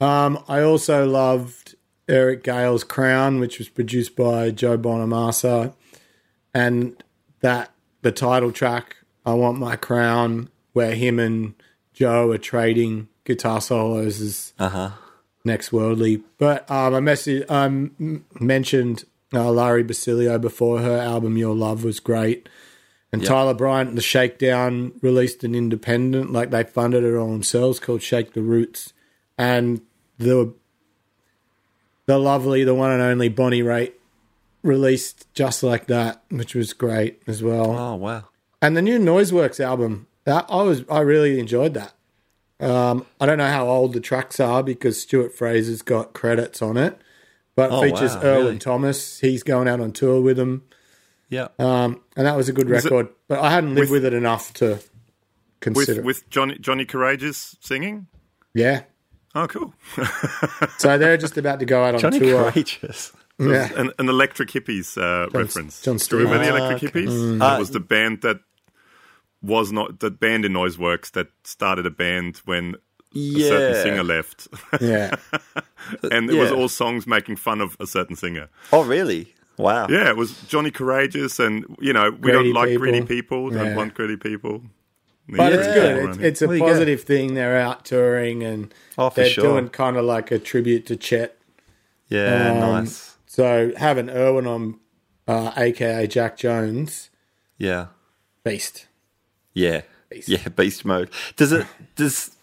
Um, I also loved Eric Gales' Crown, which was produced by Joe Bonamassa, and that the title track "I Want My Crown," where him and Joe are trading guitar solos, is Uh huh. Next worldly. But um, I message, um, mentioned uh, Lari Basilio before her album Your Love was great. And Yep. Tyler Bryant and the Shakedown released an independent, like they funded it all themselves, called Shake the Roots. And the the lovely, the one and only Bonnie Raitt released just like that, which was great as well. Oh wow. And the new Noiseworks album, that I was I really enjoyed that. Um, I don't know how old the tracks are because Stuart Fraser's got credits on it, but Oh, features wow, Irwin really? Thomas. He's going out on tour with them, Yeah. um, and that was a good Was it- record. but I hadn't lived with- with, it enough to With consider. with Johnny Johnny Courageous singing. yeah, Oh, cool. so they're just about to go out on tour. Johnny tour. Courageous. Yeah, an, an Electric Hippies uh, reference. John Do you remember the Electric Hippies? Mm. That Uh, was the band that was not the band in Noise Works that started a band when a certain singer left, yeah. and it was all songs making fun of a certain singer. Oh really? Wow. Yeah, it was Johnny Courageous, and you know we Greedy don't like people. greedy people, don't Yeah. want greedy people. But Yeah, it's good. right. It's, it's a There you go. positive thing. They're out touring and Oh, they're sure. doing kind of like a tribute to Chet Yeah. Um, nice. So having Irwin on, uh, aka Jack Jones, Yeah. beast. Yeah. Beast. Yeah. Beast mode. Does it does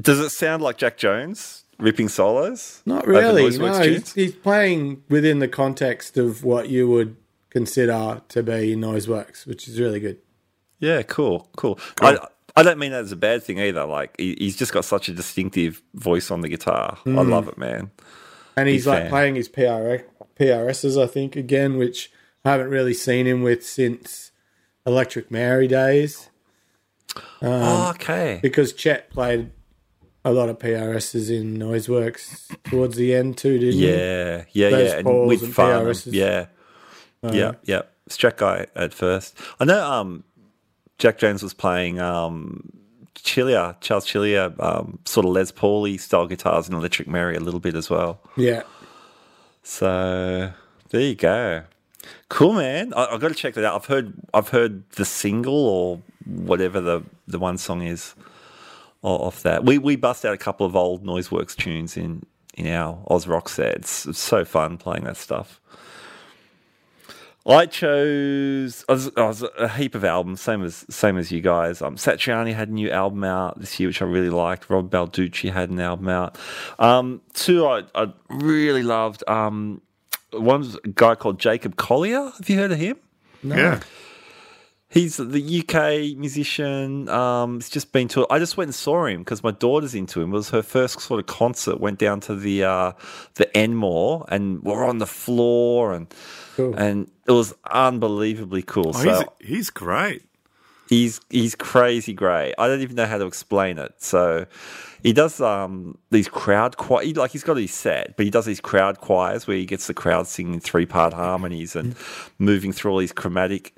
does it sound like Jack Jones ripping solos? Not really. No, he's, he's playing within the context of what you would consider to be Noiseworks, which is really good. Yeah, cool, cool. I I don't mean that as a bad thing either. Like he, he's just got such a distinctive voice on the guitar. I Mm. love it, man. And he's Big like fan. playing his PRS, PRSs, I think, again, which I haven't really seen him with since Electric Mary days. Um, oh, okay. Because Chet played a lot of PRSs in Noiseworks towards the end too, didn't he? Yeah, yeah, Les yeah. And with and Farnham. PRSs. Yeah, Uh, yeah, yeah. Strat guy at first. I know. Um, Jack Jones was playing um, Chilia, Charles Chilia, um, sort of Les Pauly style guitars in Electric Mary a little bit as well. Yeah. So there you go. Cool, man. I, I've got to check that out. I've heard I've heard the single or whatever the the one song is off that. We we bust out a couple of old Noiseworks tunes in in our Oz Rock set. It's, it's so fun playing that stuff. I chose I was, I was a heap of albums, same as same as you guys. Um, Satriani had a new album out this year, which I really liked. Rob Balducci had an album out. Um, two I, I really loved. Um, one's a guy called Jacob Collier. Have you heard of him? Yeah, He's the UK musician. Um, he's just been to. I just went and saw him because my daughter's into him. It was her first sort of concert. Went down to the uh, the Enmore and we're on the floor and Cool. and it was unbelievably cool. oh, so he's he's great. He's he's crazy great. I don't even know how to explain it. So he does um these crowd choir he, like he's got his set, but he does these crowd choirs where he gets the crowd singing three part harmonies and moving through all these chromatic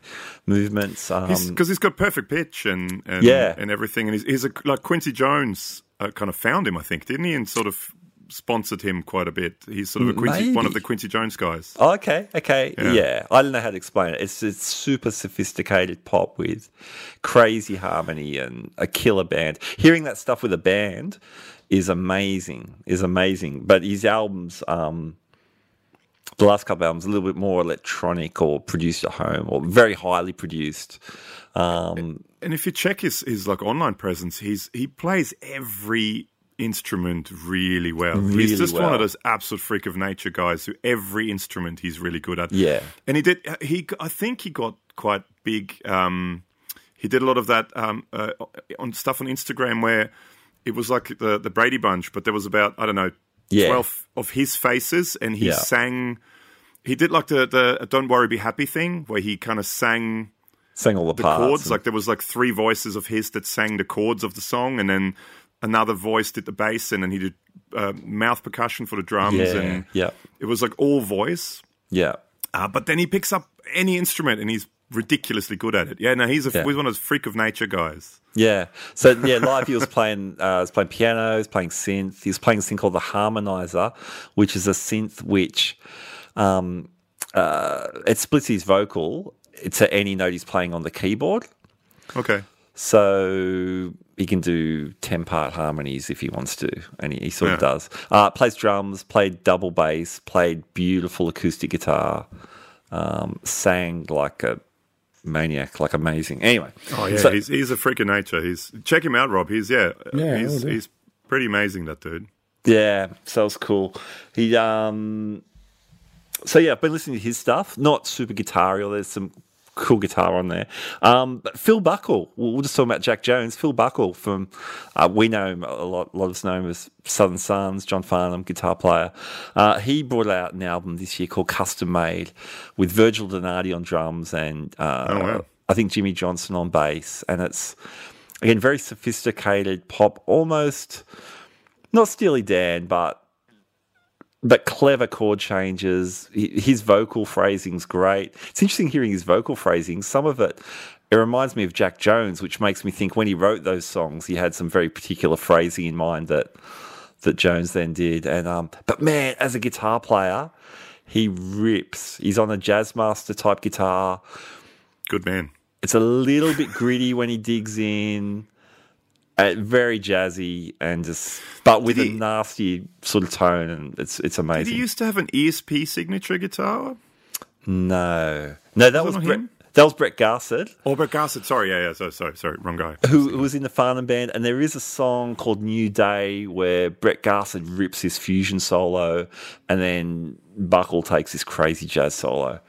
movements. Um, Because he's got perfect pitch and and, Yeah. and everything, and he's, he's a, like Quincy Jones uh, kind of found him, I think, didn't he? And sort of sponsored him quite a bit. He's sort of a Quincy, one of the Quincy Jones guys. Oh, okay, okay, Yeah. yeah. I don't know how to explain it. It's it's super sophisticated pop with crazy harmony and a killer band. Hearing that stuff with a band is amazing. Is amazing. But his albums, um, the last couple of albums, a little bit more electronic or produced at home or very highly produced. Um, And if you check his his like online presence, he's he plays every instrument really well. Really he's just one of those absolute freak of nature guys who every instrument he's really good at. Yeah. and he did. He I think he got quite big. Um, he did a lot of that um, uh, on stuff on Instagram where it was like the the Brady Bunch, but there was about I don't know Yeah. twelve of his faces, and he Yeah. sang. He did like the the "Don't Worry, Be Happy" thing, where he kind of sang sang all the, the parts. chords. and- Like there was like three voices of his that sang the chords of the song, and then another voice did the bass, and then he did uh, mouth percussion for the drums, yeah, and yeah, it was like all voice. yeah. Uh, but then he picks up any instrument, and he's ridiculously good at it. Yeah, no, he's a Yeah. he's one of those freak of nature guys. Yeah. So yeah, live he was playing uh, was playing piano, he was playing synth, he was playing this thing called the harmonizer, which is a synth which um, uh, it splits his vocal to any note he's playing on the keyboard. Okay, So he can do ten part harmonies if he wants to, and he, he sort of does. Uh, plays drums, played double bass, played beautiful acoustic guitar, um, sang like a maniac, like amazing. Anyway, oh yeah, so- he's he's a freak of nature. He's check him out, Rob. He's yeah, Yeah, he's he's pretty amazing. That dude. Yeah, so it's cool. He um so yeah, I've been listening to his stuff. Not super guitar There's some cool guitar on there. Um, but Phil Buckle, we'll we'll just talk about Jack Jones. Phil Buckle from uh, we know him a lot. A lot of us know him as Southern Sons. John Farnham, guitar player. Uh, he brought out an album this year called Custom Made with Virgil Donati on drums and uh, Oh, wow. I think Jimmy Johnson on bass. And it's again very sophisticated pop, almost not Steely Dan, but but clever chord changes. His vocal phrasing's great. It's interesting hearing his vocal phrasing. Some of it, it reminds me of Jack Jones, which makes me think when he wrote those songs, he had some very particular phrasing in mind that that Jones then did. And um, but man, as a guitar player, he rips. He's on a Jazzmaster type guitar. Good man. It's a little bit gritty when he digs in. Uh, very jazzy and just, but with a nasty sort of tone, and it's it's amazing. Did he used to have an ESP signature guitar? No, no, that was not Brett, him? that was Brett Garsed, Oh, Brett Garsed. Sorry, yeah, yeah. So, sorry, sorry, wrong guy. who, who was in the Farnham band, and there is a song called New Day where Brett Garsed rips his fusion solo, and then Buckle takes this crazy jazz solo.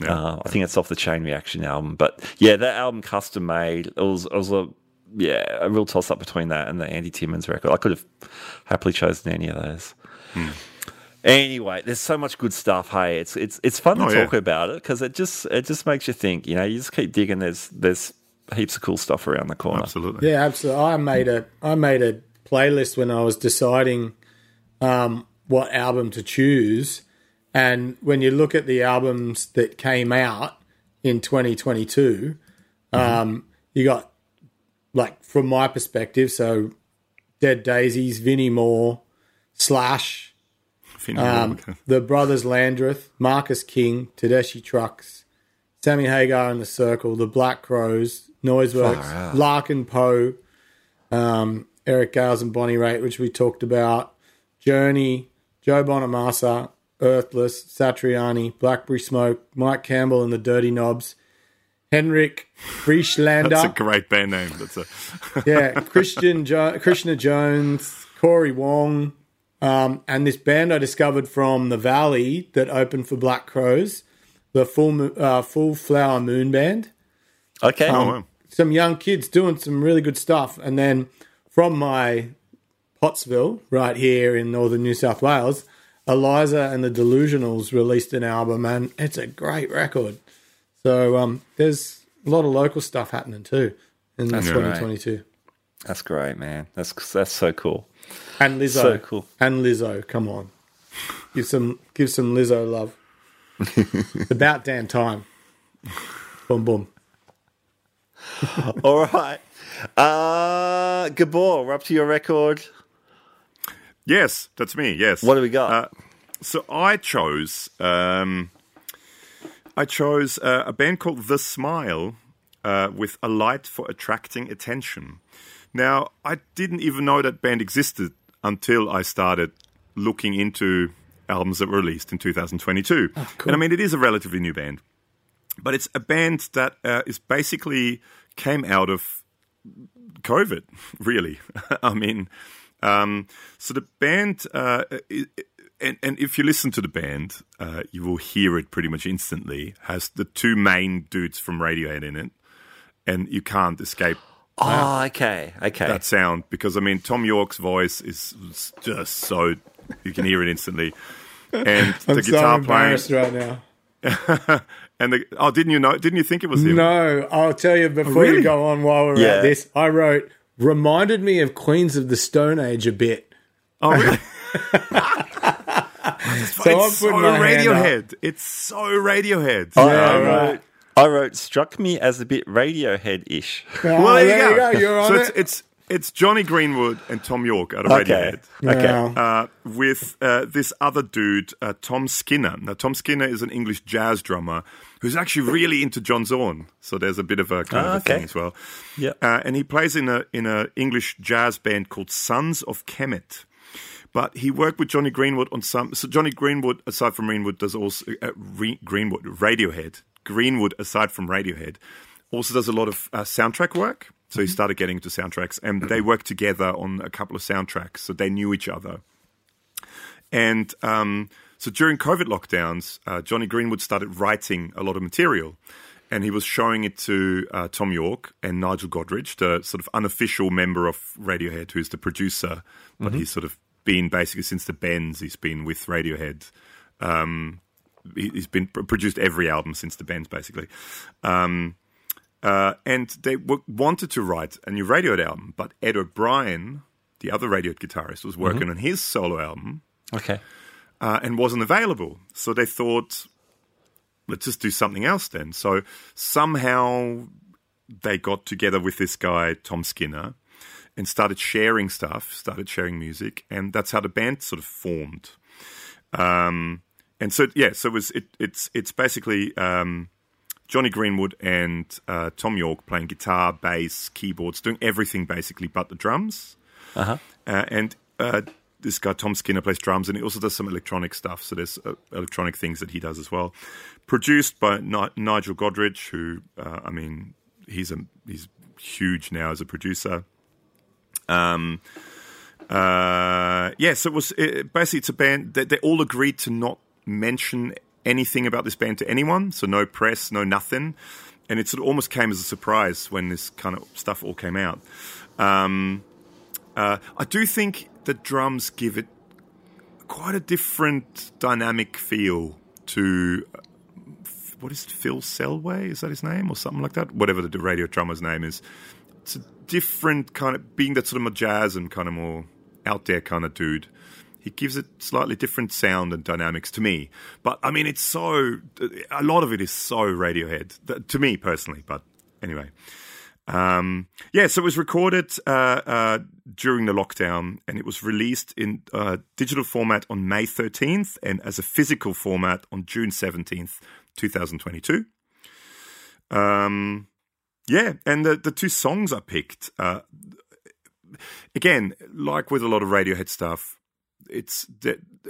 Yeah. Uh, I think it's off the Chain Reaction album, but yeah, that album custom made. It was, it was a yeah, a real toss up between that and the Andy Timmons record. I could have happily chosen any of those. Anyway, there's so much good stuff. Hey, it's it's it's fun to Oh, yeah. talk about it because it just it just makes you think. You know, you just keep digging. There's there's heaps of cool stuff around the corner. Absolutely. Yeah, absolutely. I made a I made a playlist when I was deciding um, what album to choose, and when you look at the albums that came out in 2022, um, you got like from my perspective, so Dead Daisies, Vinnie Moore, Slash, um, the Brothers Landreth, Marcus King, Tedeschi Trucks, Sammy Hagar and the Circle, the Black Crowes, Noiseworks. Larkin Poe, um, Eric Gales and Bonnie Raitt, which we talked about, Journey, Joe Bonamassa, Earthless, Satriani, Blackberry Smoke, Mike Campbell and the Dirty Knobs, Henrik Freischlader. That's a great band name. That's a yeah, Christian jo- Krishna Jones, Corey Wong, um, and this band I discovered from the Valley that opened for Black Crowes, the Full uh, Full Flower Moon Band. Okay, oh, wow. Some young kids doing some really good stuff, and then from my Pottsville, right here in northern New South Wales, Eliza and the Delusionals released an album, and it's a great record. So um, there's a lot of local stuff happening too in That's 2022. that's great, man. That's that's so cool. And Lizzo. So cool. And Lizzo, come on. Give some give some Lizzo love. It's about damn time. Boom boom. All right, uh, Gabor, we're up to your record. Yes, that's me. Yes. What do we got? Uh, so I chose um, I chose uh, a band called The Smile uh, with a light for attracting attention. Now I didn't even know that band existed until I started looking into albums that were released in 2022. cool. And I mean, it is a relatively new band, but it's a band that uh, is basically came out of COVID, really. I mean, um, so the band, uh, and, and if you listen to the band, uh, you will hear it pretty much instantly, has the two main dudes from Radiohead in it, and you can't escape oh, okay, okay. that sound because, I mean, Thom Yorke's voice is is just so, you can hear it instantly. And the I'm so guitar playing, embarrassed right now. and the, oh, didn't you know? Didn't you think it was him? No, I'll tell you before Really? you go on while we're Yeah. at this. I wrote reminded me of Queens of the Stone Age a bit. Oh, really? So I'm it's so putting my hand up. Radiohead. It's so Radiohead. I, Yeah, I right. wrote, I wrote struck me as a bit Radiohead-ish. Oh, well, there, there you go. You're on so it. it's, it's it's Jonny Greenwood and Thom Yorke out of Okay, Radiohead. okay. Yeah. Uh, with uh, this other dude, uh, Tom Skinner. Now, Tom Skinner is an English jazz drummer who's actually really into John Zorn. So there's a bit of a kind Ah, of a okay. thing as well. Yeah. Uh, and he plays in a in a English jazz band called Sons of Kemet. But he worked with Jonny Greenwood on some. So Jonny Greenwood, aside from Greenwood, does also uh, Re, Greenwood Radiohead. Greenwood, aside from Radiohead, also does a lot of uh, soundtrack work. So he started getting into soundtracks, and they worked together on a couple of soundtracks. So they knew each other. And um, so during COVID lockdowns, uh, Jonny Greenwood started writing a lot of material. And he was showing it to uh, Thom Yorke and Nigel Godrich, the sort of unofficial member of Radiohead, who's the producer. But he's sort of been basically since the Bends, he's been with Radiohead. Um, he, he's been produced every album since the Bends, basically. Um, uh, and they w- wanted to write a new Radiohead album, but Ed O'Brien, the other Radiohead guitarist, was working on his solo album Okay. uh, and wasn't available. So they thought, let's just do something else then. So somehow they got together with this guy, Tom Skinner, and started sharing stuff, started sharing music, and that's how the band sort of formed. Um, and so yeah, so it was it, it's it's basically um, Jonny Greenwood and uh, Thom Yorke playing guitar, bass, keyboards, doing everything basically but the drums. Uh, and uh, this guy Tom Skinner plays drums, and he also does some electronic stuff. So there's uh, electronic things that he does as well. Produced by Ni- Nigel Godrich, who uh, I mean, he's a he's huge now as a producer. Um, uh, yes, it was it, basically it's a band that they all agreed to not mention anything about this band to anyone, so no press, no nothing, and it sort of almost came as a surprise when this kind of stuff all came out. Um, uh, I do think the drums give it quite a different dynamic feel to uh, what is it, Phil Selway? Is that his name or something like that? Whatever the radio drummer's name is. It's a different kind of being that sort of more jazz and kind of more out there kind of dude. He gives it slightly different sound and dynamics to me. But I mean, it's so a lot of it is so Radiohead to me personally. But anyway, um, yeah, so it was recorded uh, uh, during the lockdown and it was released in uh, digital format on May 13th and as a physical format on June 17th, 2022. Um, yeah, and the, the two songs I picked, uh, again, like with a lot of Radiohead stuff, it's,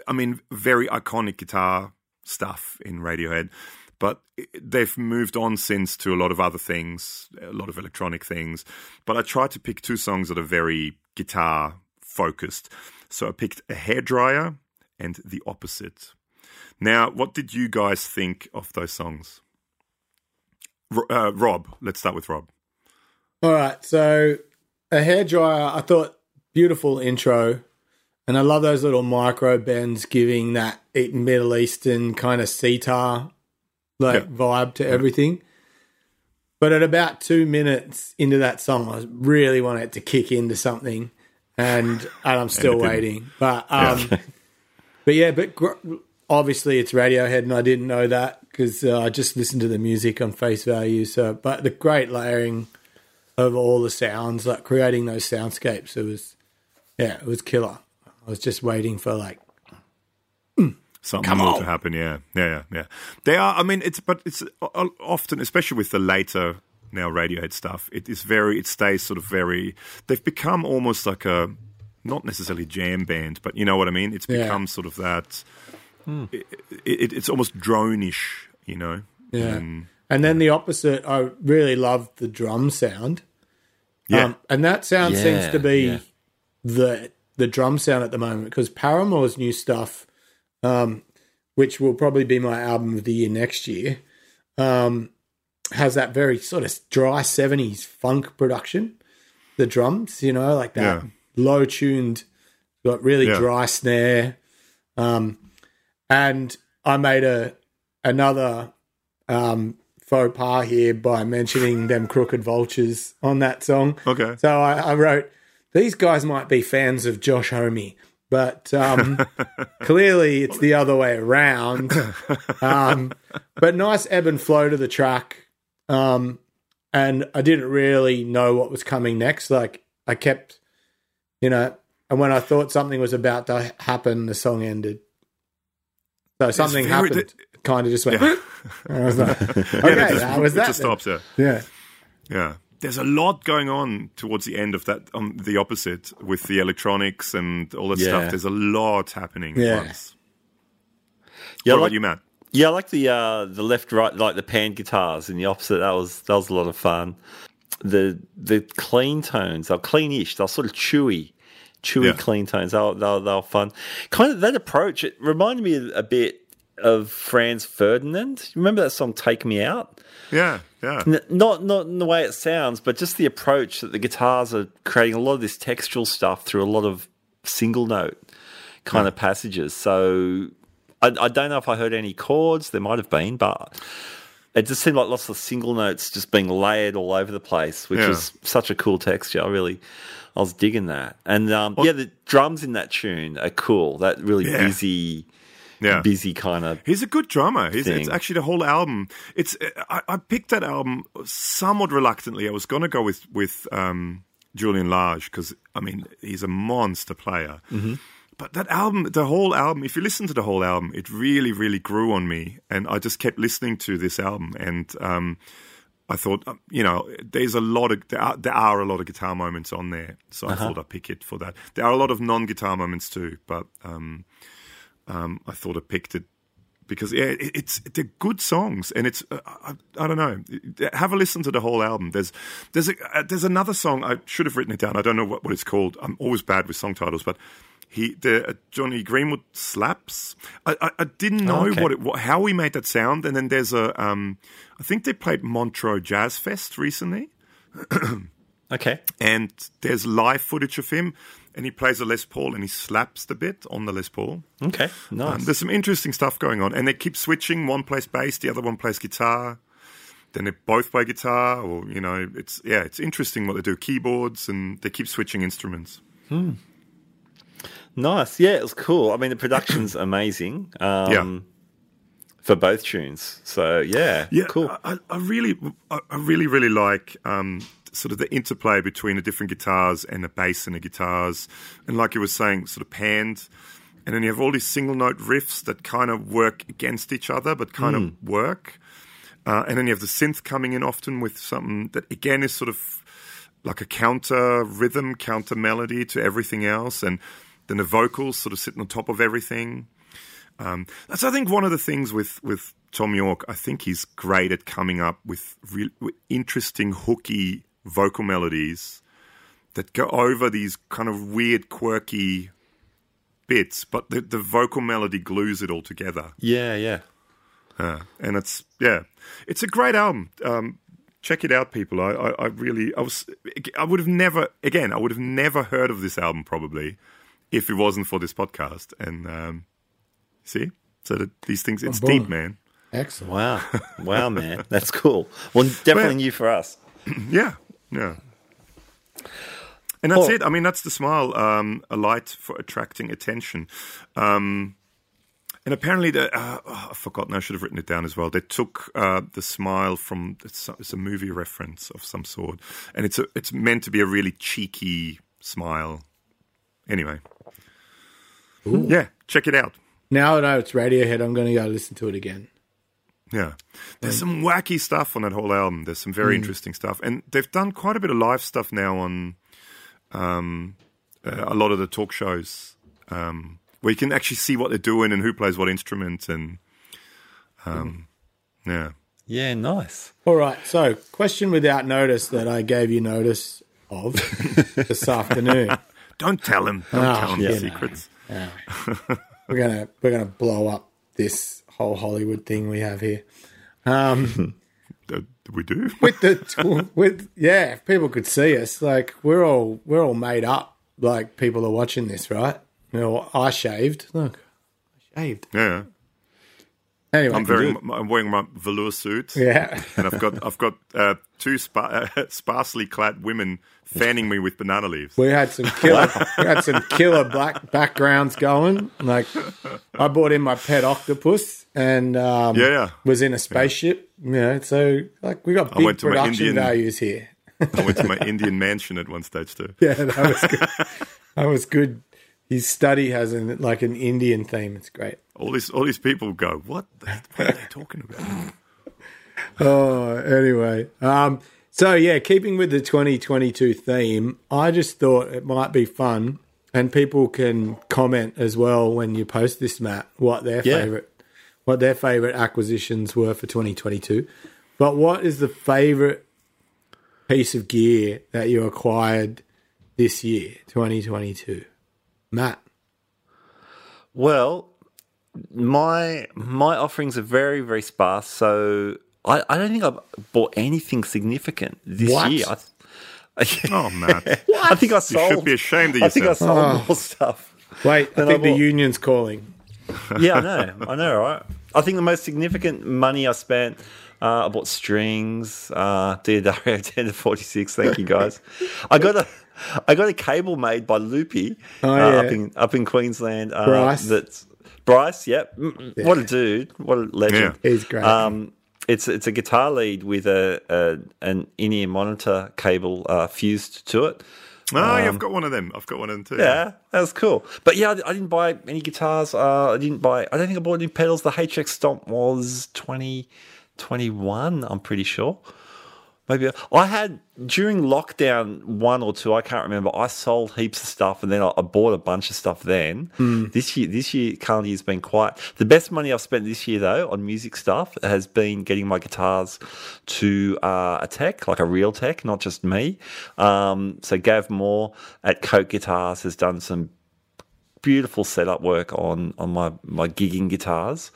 I mean, very iconic guitar stuff in Radiohead but they've moved on since to a lot of other things, a lot of electronic things. But I tried to pick two songs that are very guitar focused. So I picked a hairdryer and the opposite. Now, what did you guys think of those songs? Uh, Rob, let's start with Rob. All right, so a hairdryer. I thought beautiful intro, and I love those little micro bends giving that Middle Eastern kind of sitar like Yeah. vibe to everything. But at about two minutes into that song, I really wanted it to kick into something, and and I'm still didn't. waiting. But um, but yeah, but gr- obviously it's Radiohead, and I didn't know that because uh, I just listened to the music on face value. So, but the great layering of all the sounds, like creating those soundscapes, it was yeah, it was killer. I was just waiting for like something Come more on. to happen. Yeah, yeah, yeah, yeah. They are. I mean, it's but it's often, especially with the later now Radiohead stuff. It is very. It stays sort of very. They've become almost like a not necessarily jam band, but you know what I mean. It's Yeah. become sort of that. It, it, it's almost drone-ish, you know. Yeah. And- And then the opposite, I really loved the drum sound. yeah. Um, and that sound seems to be yeah. the the drum sound at the moment because Paramore's new stuff, um, which will probably be my album of the year next year, um, has that very sort of dry seventies funk production. The drums, you know, like that Yeah. low tuned, got really Yeah. dry snare. Um, and I made a another um, faux pas here by mentioning them crooked vultures on that song. Okay. So I, I wrote, these guys might be fans of Josh Homme, but um, clearly it's the other way around. Um, but nice ebb and flow to the track. Um, and I didn't really know what was coming next. Like I kept, you know, and when I thought something was about to happen, the song ended. So something very- happened. Kind of just went. Yeah. And I was like, okay, Yeah, it just, that was it that. just then. stops there. Yeah. Yeah. There's a lot going on towards the end of that, on the opposite, with the electronics and all that Yeah. stuff. There's a lot happening Yeah. at once. Yeah, what like, about you, Matt? yeah, I like the uh, the left right, like the pan guitars, and the opposite. That was that was a lot of fun. The the clean tones, they're cleanish. They're sort of chewy, chewy Yeah. clean tones. They were, they, were, they were fun. Kind of that approach. It reminded me a bit of Franz Ferdinand. Remember that song "Take Me Out"? Yeah, yeah. N- not not in the way it sounds, but just the approach that the guitars are creating a lot of this textual stuff through a lot of single note kind of passages. So I, I don't know if I heard any chords. There might have been, but it just seemed like lots of single notes just being layered all over the place, which Yeah. was such a cool texture. I really. I was digging that, and um, yeah, the drums in that tune are cool. That really Yeah. busy, Yeah. busy kind of He's a good drummer. He's, it's actually the whole album. It's I, I picked that album somewhat reluctantly. I was going to go with with um, Julian Lage because I mean he's a monster player. Mm-hmm. But that album, the whole album, if you listen to the whole album, it really, really grew on me, and I just kept listening to this album, and um, I thought, um, you know, there's a lot of there are, there are a lot of guitar moments on there, so I thought I'd pick it for that. There are a lot of non-guitar moments too, but um, um, I thought I picked it because yeah, it, it's they're good songs, and it's uh, I, I don't know. Have a listen to the whole album. There's there's a, uh, there's another song I should have written it down. I don't know what, what it's called. I'm always bad with song titles, but he the uh, Jonny Greenwood slaps. I, I, I didn't know okay. what it what, how he made that sound, and then there's a um, I think they played Montreux Jazz Fest recently okay. and there's live footage of him, and he plays a Les Paul and he slaps the bit on the Les Paul. Okay, nice. Um, there's some interesting stuff going on, and they keep switching. One plays bass, the other one plays guitar. Then they both play guitar, or you know, it's yeah, it's interesting what they do. Keyboards, and they keep switching instruments. Nice. Yeah, it was cool. I mean, the production's amazing. Um, Yeah. For both tunes. So, yeah. Yeah, Cool. I, I really, I I really, really like um, sort of the interplay between the different guitars and the bass and the guitars, and like you were saying, sort of panned, and then you have all these single note riffs that kind of work against each other, but kind of work, uh, and then you have the synth coming in often with something that again is sort of like a counter rhythm, counter melody to everything else, and then the vocals sort of sitting on top of everything. Um, that's I think one of the things with with Thom Yorke. I think he's great at coming up with, real, with interesting hooky vocal melodies that go over these kind of weird, quirky bits, but the, the vocal melody glues it all together. Yeah, yeah. Uh, and it's yeah, it's a great album. Um, check it out, people. I, I, I really, I was, I would have never, again, I would have never heard of this album probably if it wasn't for this podcast. And um, see, so that these things, it's boom. deep, man. Excellent. Wow. Wow, man. That's cool. Well, definitely Well- new for us. Yeah, yeah. And that's Oh. it. I mean, that's the smile, um, a light for attracting attention. Um, and apparently, the, uh, oh, I've forgotten. I should have written it down as well. They took uh, the smile from it's, it's a movie reference of some sort, and it's a, it's meant to be a really cheeky smile. Anyway, Yeah, check it out. Now that it's Radiohead. I'm going to go listen to it again. Yeah. There's some wacky stuff on that whole album. There's some Mm. very interesting stuff. And they've done quite a bit of live stuff now on um, uh, a lot of the talk shows um, where you can actually see what they're doing and who plays what instrument. And um, yeah. Yeah, nice. All right. So, question without notice that I gave you notice of this afternoon. Don't tell him. Don't Ah, tell him yeah, the no. secrets. We're gonna we're gonna blow up this whole Hollywood thing we have here. Uh, we do. With the with yeah, if people could see us, like we're all we're all made up. Like people are watching this, right? You know, I shaved. Look, I shaved. Yeah. Anyway, I'm very. I'm wearing my velour suit. yeah. and I've got I've got uh, two spa- uh, sparsely clad women fanning me with banana leaves. We had some killer, we had some killer black backgrounds going. Like, I brought in my pet octopus and um, Yeah, yeah. was in a spaceship. You know, so like we got big went to my production Indian- values here. I went to my Indian mansion at one stage too. Yeah, that was good. that was good. His study has an like an Indian theme. It's great. All these all these people go, what? The, what are they talking about? Oh, anyway. Um, so yeah, keeping with the 2022 theme, I just thought it might be fun, and people can comment as well when you post this, Matt, what their Yeah. favorite, what their favorite acquisitions were for 2022. But what is the favorite piece of gear that you acquired this year, 2022, Matt? Well, my my offerings are very very sparse, so I, I don't think I've bought anything significant this What? year. I, Oh man, I think I you should be ashamed of yourself. I think I yourself. sold more stuff. Wait, I Then I think the union's calling. Yeah, I know. I know, right? I think the most significant money I spent. Uh, I bought strings. Uh, D'Addario 10 to 46. Thank you guys. I got a. I got a cable made by Loopy Oh, uh, yeah. up in up in Queensland. Uh, Bryce. That's Bryce. Yep. Mm, What a dude. What a legend. Yeah. He's great. Um, it's it's a guitar lead with a, a an in-ear monitor cable uh, fused to it. Oh, yeah, I've got one of them. I've got one of them too. Yeah, that was cool. But yeah, I, I didn't buy any guitars. Uh, I didn't buy. I don't think I bought any pedals. The HX Stomp was twenty twenty one. I'm pretty sure. Maybe I had during lockdown one or two. I can't remember. I sold heaps of stuff, and then I, I bought a bunch of stuff. Then this year, this year, current year's been quiet. The best money I've spent this year, though, on music stuff has been getting my guitars to uh, a tech, like a real tech, not just me. Um, so Gav Moore at Coke Guitars has done some beautiful setup work on on my my gigging guitars,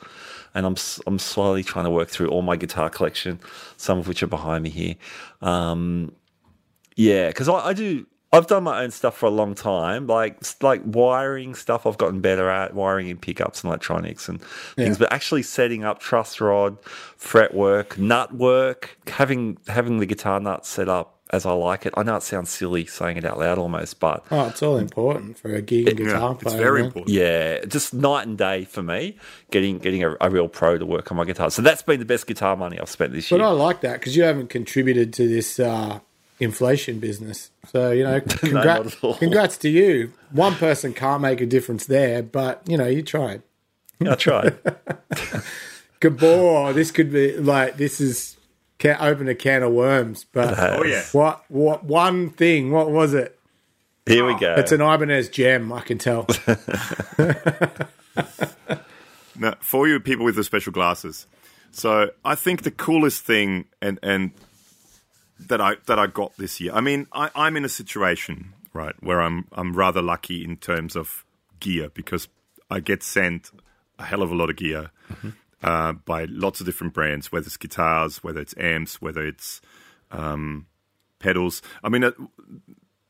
and I'm I'm slowly trying to work through all my guitar collection, some of which are behind me here. Um, yeah, because I, I do. I've done my own stuff for a long time, like like wiring stuff. I've gotten better at wiring in pickups and electronics and things. But actually setting up truss rod, fret work, nut work, having having the guitar nut set up as I like it. I know it sounds silly saying it out loud almost, but Oh, it's all important for a gig and guitar Yeah, it's very man. important. yeah, just night and day for me getting getting a, a real pro to work on my guitar. So that's been the best guitar money I've spent this But year. But I like that because you haven't contributed to this uh, inflation business. So you know, congrats, at all. congrats to you. One person can't make a difference there, but you know, you tried. I tried. Gabor, this could be like this is can open a can of worms. But Oh yeah. what? What? One thing. What was it? Here we go. It's an Ibanez JEM. I can tell. Now, for you people with the special glasses, so I think the coolest thing and and that I that I got this year. I mean, I, I'm in a situation right where I'm I'm rather lucky in terms of gear because I get sent a hell of a lot of gear mm-hmm. Uh, by lots of different brands, whether it's guitars, whether it's amps, whether it's um, pedals. I mean. Uh,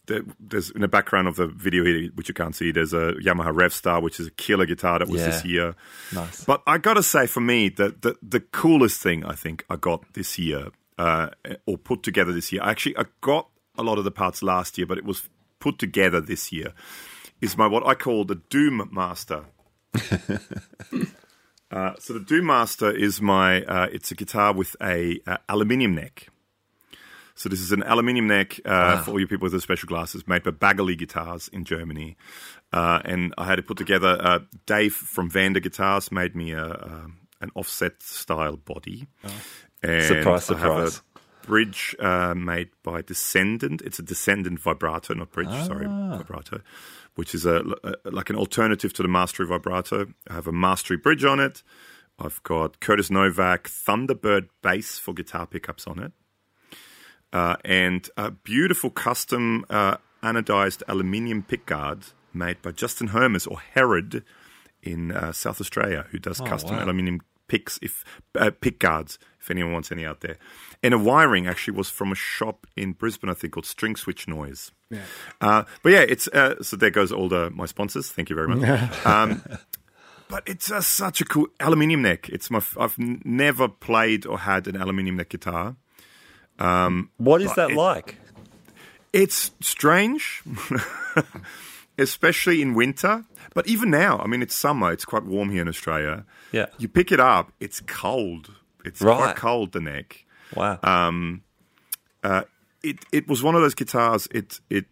there- there's in the background of the video here, which you can't see, there's a Yamaha Revstar, which is a killer guitar that was this year. Nice. But I got to say, for me, the, the the coolest thing I think I got this year, uh, or put together this year, actually I got a lot of the parts last year, but it was put together this year, is my what I call the Doom Master. uh, so the Doom Master is my, uh, it's a guitar with a uh, aluminium neck. So this is an aluminium neck uh, for all you people with the special glasses, made by Baggerly Guitars in Germany. Uh, and I had it put together. Uh, Dave from Vander Guitars made me a, a an offset style body. And Surprise, I have a surprise. bridge uh, made by Descendant. It's a Descendant vibrato, not bridge. Sorry, vibrato, which is a, a like an alternative to the Mastery vibrato. I have a Mastery bridge on it. I've got Curtis Novak Thunderbird bass for guitar pickups on it, uh, and a beautiful custom uh, anodized aluminium pickguard made by Justin Hermes or Herod in uh, South Australia, who does custom wow. aluminium picks if uh, pick guards if anyone wants any out there. And a wiring actually was from a shop in Brisbane, I think, called String Switch Noise. Yeah. Uh, but yeah, it's uh, so there goes all the my sponsors. Thank you very much. um, but it's uh, such a cool aluminium neck. It's my f- I've n- never played or had an aluminium neck guitar. What is that it- like? It's strange, especially in winter. But even now, I mean, it's summer. It's quite warm here in Australia. Yeah. You pick it up, it's cold. It's Right. quite cold, the neck. Wow. Uh, it it was one of those guitars. It it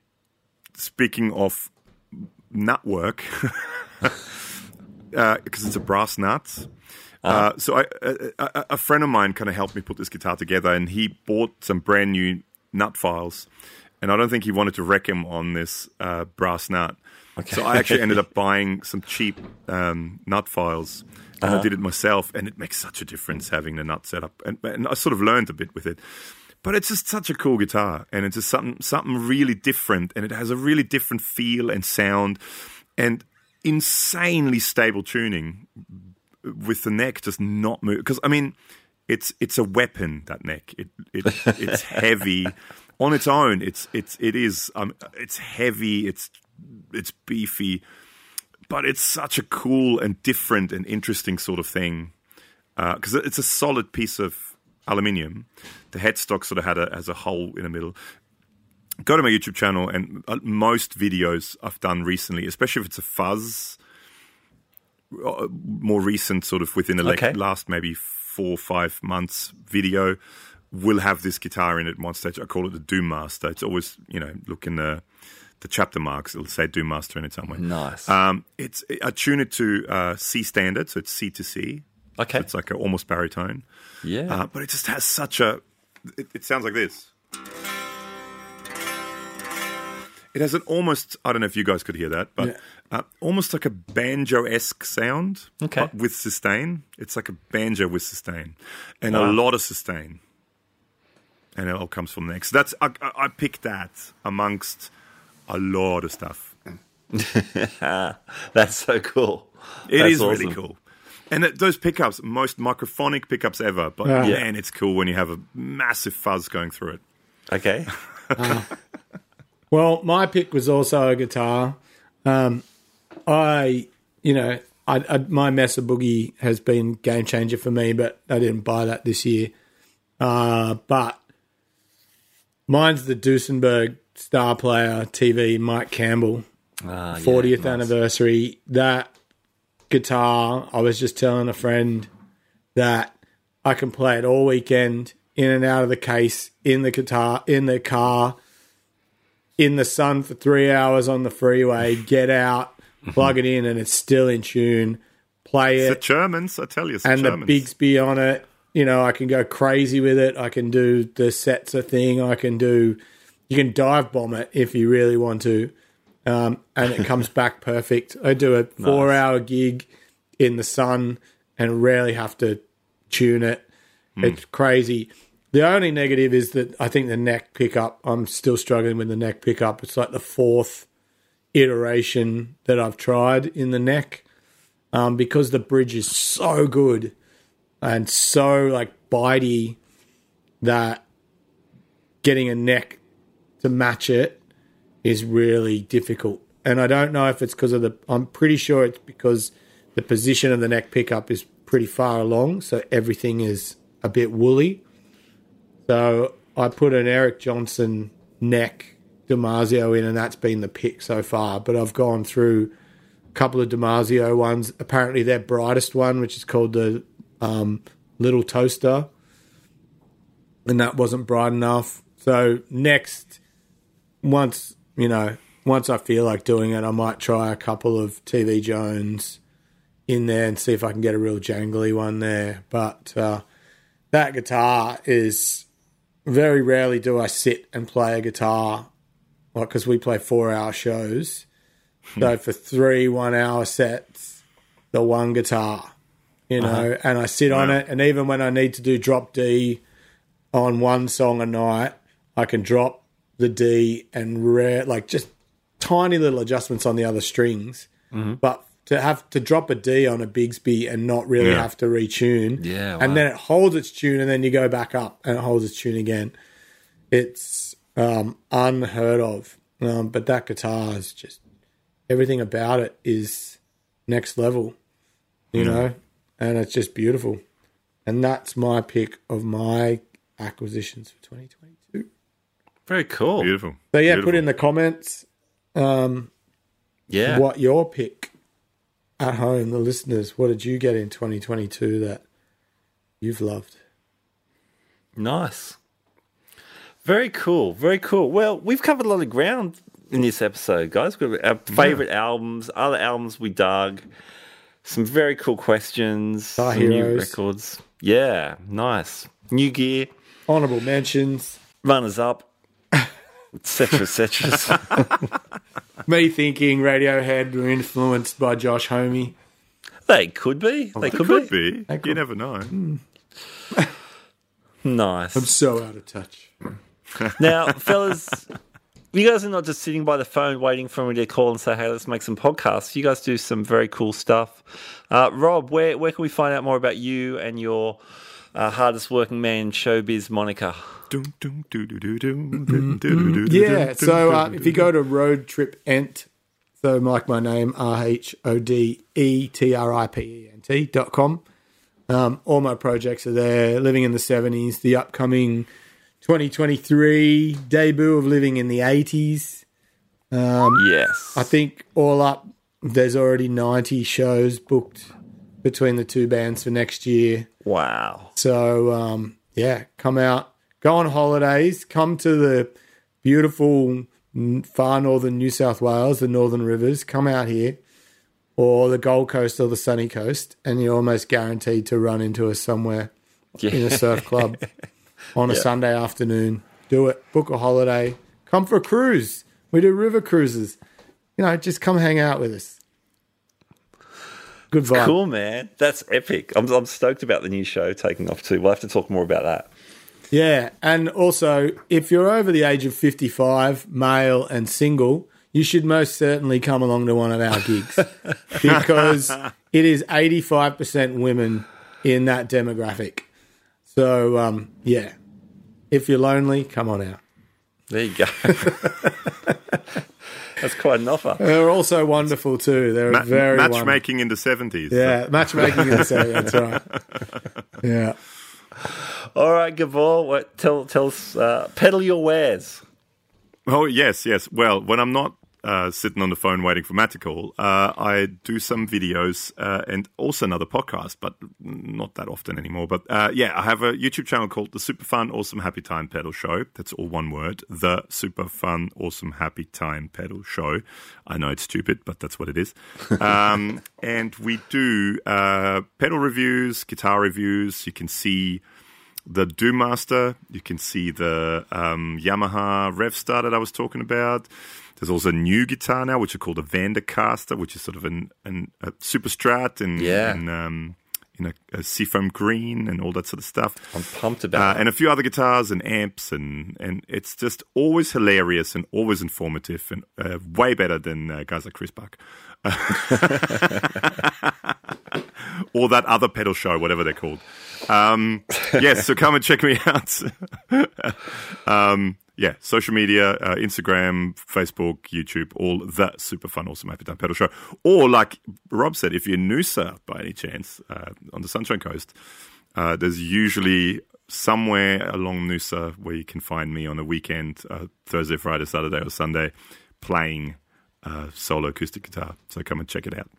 speaking of nut work, because it's a brass nut. Uh, so I, a, a, a friend of mine kind of helped me put this guitar together, and he bought some brand new nut files, and I don't think he wanted to wreck him on this uh, brass nut. So I actually ended up buying some cheap um, nut files, and I did it myself, and it makes such a difference having the nut set up, and, and I sort of learned a bit with it. But it's just such a cool guitar, and it's just something something really different, and it has a really different feel and sound, and insanely stable tuning with the neck just not move. Because I mean, it's it's a weapon that neck. It, it it's heavy on its own. It's it's it is um it's heavy. It's it's beefy, but it's such a cool and different and interesting sort of thing because it's a solid piece of aluminium. The headstock sort of had a has a hole in the middle. Go to my YouTube channel and uh, most videos I've done recently, especially if it's a fuzz, uh, more recent, sort of within the Okay. last maybe four or five months video, will have this guitar in it at one stage. I call it the Doom Master. It's always you know look in the the chapter marks. It'll say Doom Master in it somewhere. Nice. Um, it's I tune it to uh, C standard, so it's C to C. Okay. So it's like a almost baritone. yeah. Uh, but it just has such a. It, it sounds like this. It has an almost. I don't know if you guys could hear that, but Yeah. uh, almost like a banjo esque sound. Okay. But with sustain, it's like a banjo with sustain, and Wow. a lot of sustain. And it all comes from next. So that's I, I I picked that amongst a lot of stuff. That's so cool. It That's is really cool. And it, those pickups, most microphonic pickups ever, but Yeah. man, it's cool when you have a massive fuzz going through it. Okay. Well, my pick was also a guitar. Um, I, you know, I, I, my Mesa Boogie has been game changer for me, but I didn't buy that this year. Uh, but mine's the Duesenberg star player TV Mike Campbell Ah, yeah, 40th nice. anniversary. That guitar, I was just telling a friend that I can play it all weekend in and out of the case, in the guitar, in the car, in the sun for three hours on the freeway, get out, plug it in, and it's still in tune. Play It's it the Germans, I tell you, it's the and the Germans. Bigsby on it. You know, I can go crazy with it. I can do the Setzer thing. I can do, you can dive bomb it if you really want to. Um, and it comes back perfect. I do a four hour gig in the sun and rarely have to tune it. It's crazy. The only negative is that I think the neck pickup, I'm still struggling with the neck pickup. It's like the fourth iteration that I've tried in the neck um, because the bridge is so good and so like bitey that getting a neck to match it is really difficult. And I don't know if it's because of the. I'm pretty sure it's because the position of the neck pickup is pretty far along, so everything is a bit woolly. So I put an Eric Johnson neck DiMarzio in, and that's been the pick so far. But I've gone through a couple of DiMarzio ones. Apparently, their brightest one, which is called the um, Little Toaster, and that wasn't bright enough. so next, once you know, once I feel like doing it, I might try a couple of TV Jones in there and see if I can get a real jangly one there. But uh, that guitar is very rarely do I sit and play a guitar, like because we play four hour shows. so for three one hour sets, the one guitar, you know, and I sit on it, and even when I need to do drop D on one song a night, I can drop the D and rare like just tiny little adjustments on the other strings, but to have to drop a D on a Bigsby and not really Yeah. have to retune, Yeah, and then it holds its tune, and then you go back up and it holds its tune again. It's um, unheard of, um, but that guitar is just everything about it is next level, you know, and it's just beautiful. And that's my pick of my acquisitions for 2022. Very cool. Beautiful. So yeah, Beautiful. put in the comments um, Yeah. what your pick at home, the listeners. What did you get in 2022 that you've loved? Nice. Very cool. Very cool. Well, we've covered a lot of ground in this episode, guys. We've got our favorite albums, other albums we dug, some very cool questions, Star some new records. Yeah, nice. New gear, Honorable mentions. runners up, etc., etc. Me thinking Radiohead were influenced by Josh Homme. they could be. They It could, could be. be. could- You never know. Nice. I'm so out of touch. Now, fellas, you guys are not just sitting by the phone waiting for me to call and say, "Hey, let's make some podcasts." You guys do some very cool stuff. Uh, Rob, where where can we find out more about you and your uh, hardest working man in showbiz moniker? Yeah. So uh, if you go to Road Trip Ent, so like my name, R H O D E T R I P E N T dot com. Um, all my projects are there. Living in the 70s, the upcoming 2023 debut of Living in the 80s. Yes, I think all up, there's already 90 shows booked between the two bands for next year. Wow. So um, yeah, come out, go on holidays, come to the beautiful far northern New South Wales, the Northern Rivers. Come out here, or the Gold Coast or the Sunny Coast, and you're almost guaranteed to run into us somewhere in a surf club on a Sunday afternoon. Do it. Book a holiday. Come for a cruise. We do river cruises. You know, just come hang out with us. Good vibe. Cool, man. That's epic. I'm, I'm stoked about the new show taking off too. We'll have to talk more about that. Yeah, and also if you're over the age of 55, male and single, you should most certainly come along to one of our gigs because it is 85% women in that demographic. So, um, yeah, if you're lonely, come on out. There you go. That's quite an offer. They're also wonderful too. They're Ma- very wonderful. matchmaking in the 70s. Yeah, matchmaking in the city. That's right. Yeah. All right, Gabor, what, tell tell us, uh, peddle your wares. Oh, yes, yes. Well, when I'm not uh, sitting on the phone waiting for Matt to call, uh, I do some videos uh, and also another podcast, but not that often anymore. But uh, yeah, I have a YouTube channel called The Super Fun Awesome Happy Time Pedal Show. That's all one word. The Super Fun Awesome Happy Time Pedal Show. I know it's stupid, but that's what it is. Um, and we do uh, pedal reviews, guitar reviews. You can see the Doom Master. You can see the um, Yamaha Revstar that I was talking about. There's also a new guitar now, which are called a Vandercaster, which is sort of an, an a super strat and Yeah. and, um, in a, a seafoam green and all that sort of stuff. I'm pumped about Uh, and a few other guitars and amps and and it's just always hilarious and always informative and uh, way better than uh, guys like Chris Buck. or that other pedal show, whatever they're called. Um, yes, so come and check me out. um, yeah, social media, uh, Instagram, Facebook, YouTube, all that super fun, awesome Happy Time Pedal Show. Or like Rob said, if you're Noosa by any chance uh, on the Sunshine Coast, uh, there's usually somewhere along Noosa where you can find me on a weekend, uh, Thursday, Friday, Saturday, or Sunday, playing uh, solo acoustic guitar. So come and check it out.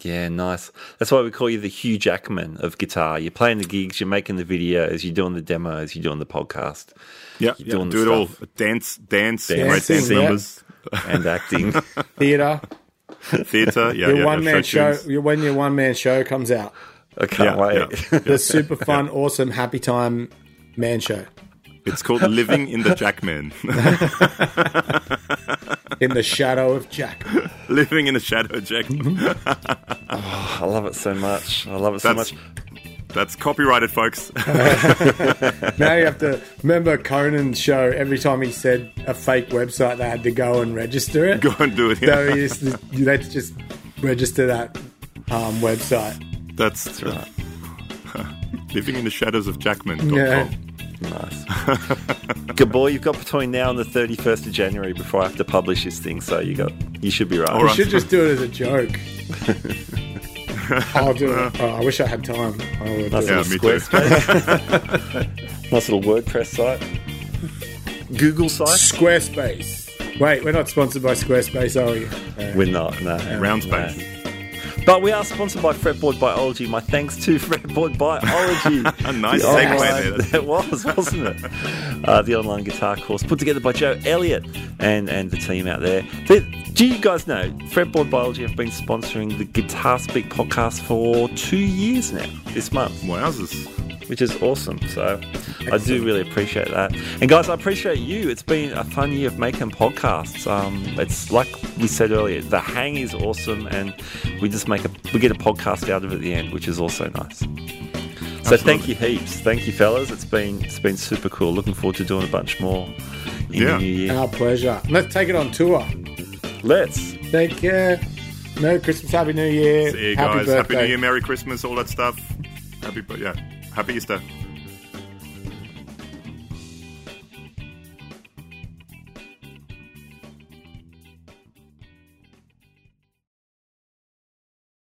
Yeah, nice. That's why we call you the Hugh Jackman of guitar. You're playing the gigs, you're making the videos, you're doing the demos, you're doing the podcast, Yeah, You're yeah, doing the do it all. stuff. Dance, dance, Dancing, great dance yeah. numbers, and acting. Theatre. theatre. Yeah, Your yeah, one man show. Your, when your one man show comes out, I can't Yeah, wait. yeah. the super fun, awesome, happy time man show It's called Living in the Jackman. in the shadow of Jack. Living in the shadow, of Jack. I love it so much. I love it so That's much. that's copyrighted, folks. Now you have to remember Conan's show. Every time he said a fake website, they had to go and register it. Go and do it. So he used to, let's just register that um, website. That's Right. Living in the shadows of Jackman.com. Yeah. Nice. Good boy, you've got between now and the 31st of January before I have to publish this thing, so you got you should be right. All We should just do it as a joke. I'll do it. Oh, I wish I had time. I would Nice it. Yeah, little me too. Squarespace. nice little WordPress site. Google site. Squarespace. Wait, we're not sponsored by Squarespace, are we? Uh, We're not, no. Round no. But we are sponsored by Fretboard Biology. My thanks to Fretboard Biology. A nice The segue online- there. It was, wasn't it? Uh, the online guitar course put together by Joe Elliott and, and the team out there. The- do you guys know Fretboard Biology have been sponsoring the Guitar Speak podcast for two years now, this month? Wowzers. Which is awesome. So I do really appreciate that. And guys, I appreciate you. It's been a fun year of making podcasts. Um, it's like we said earlier, the hang is awesome, and we just make a we get a podcast out of it at the end, which is also nice. So thank you heaps, thank you fellas. It's been it's been super cool. Looking forward to doing a bunch more in Yeah. the new year. Our pleasure. Let's take it on tour. Let's. Take care. Merry Christmas, Happy New Year. See you Happy guys. birthday. Happy New Year, Merry Christmas, all that stuff. Happy, yeah. Happy Easter.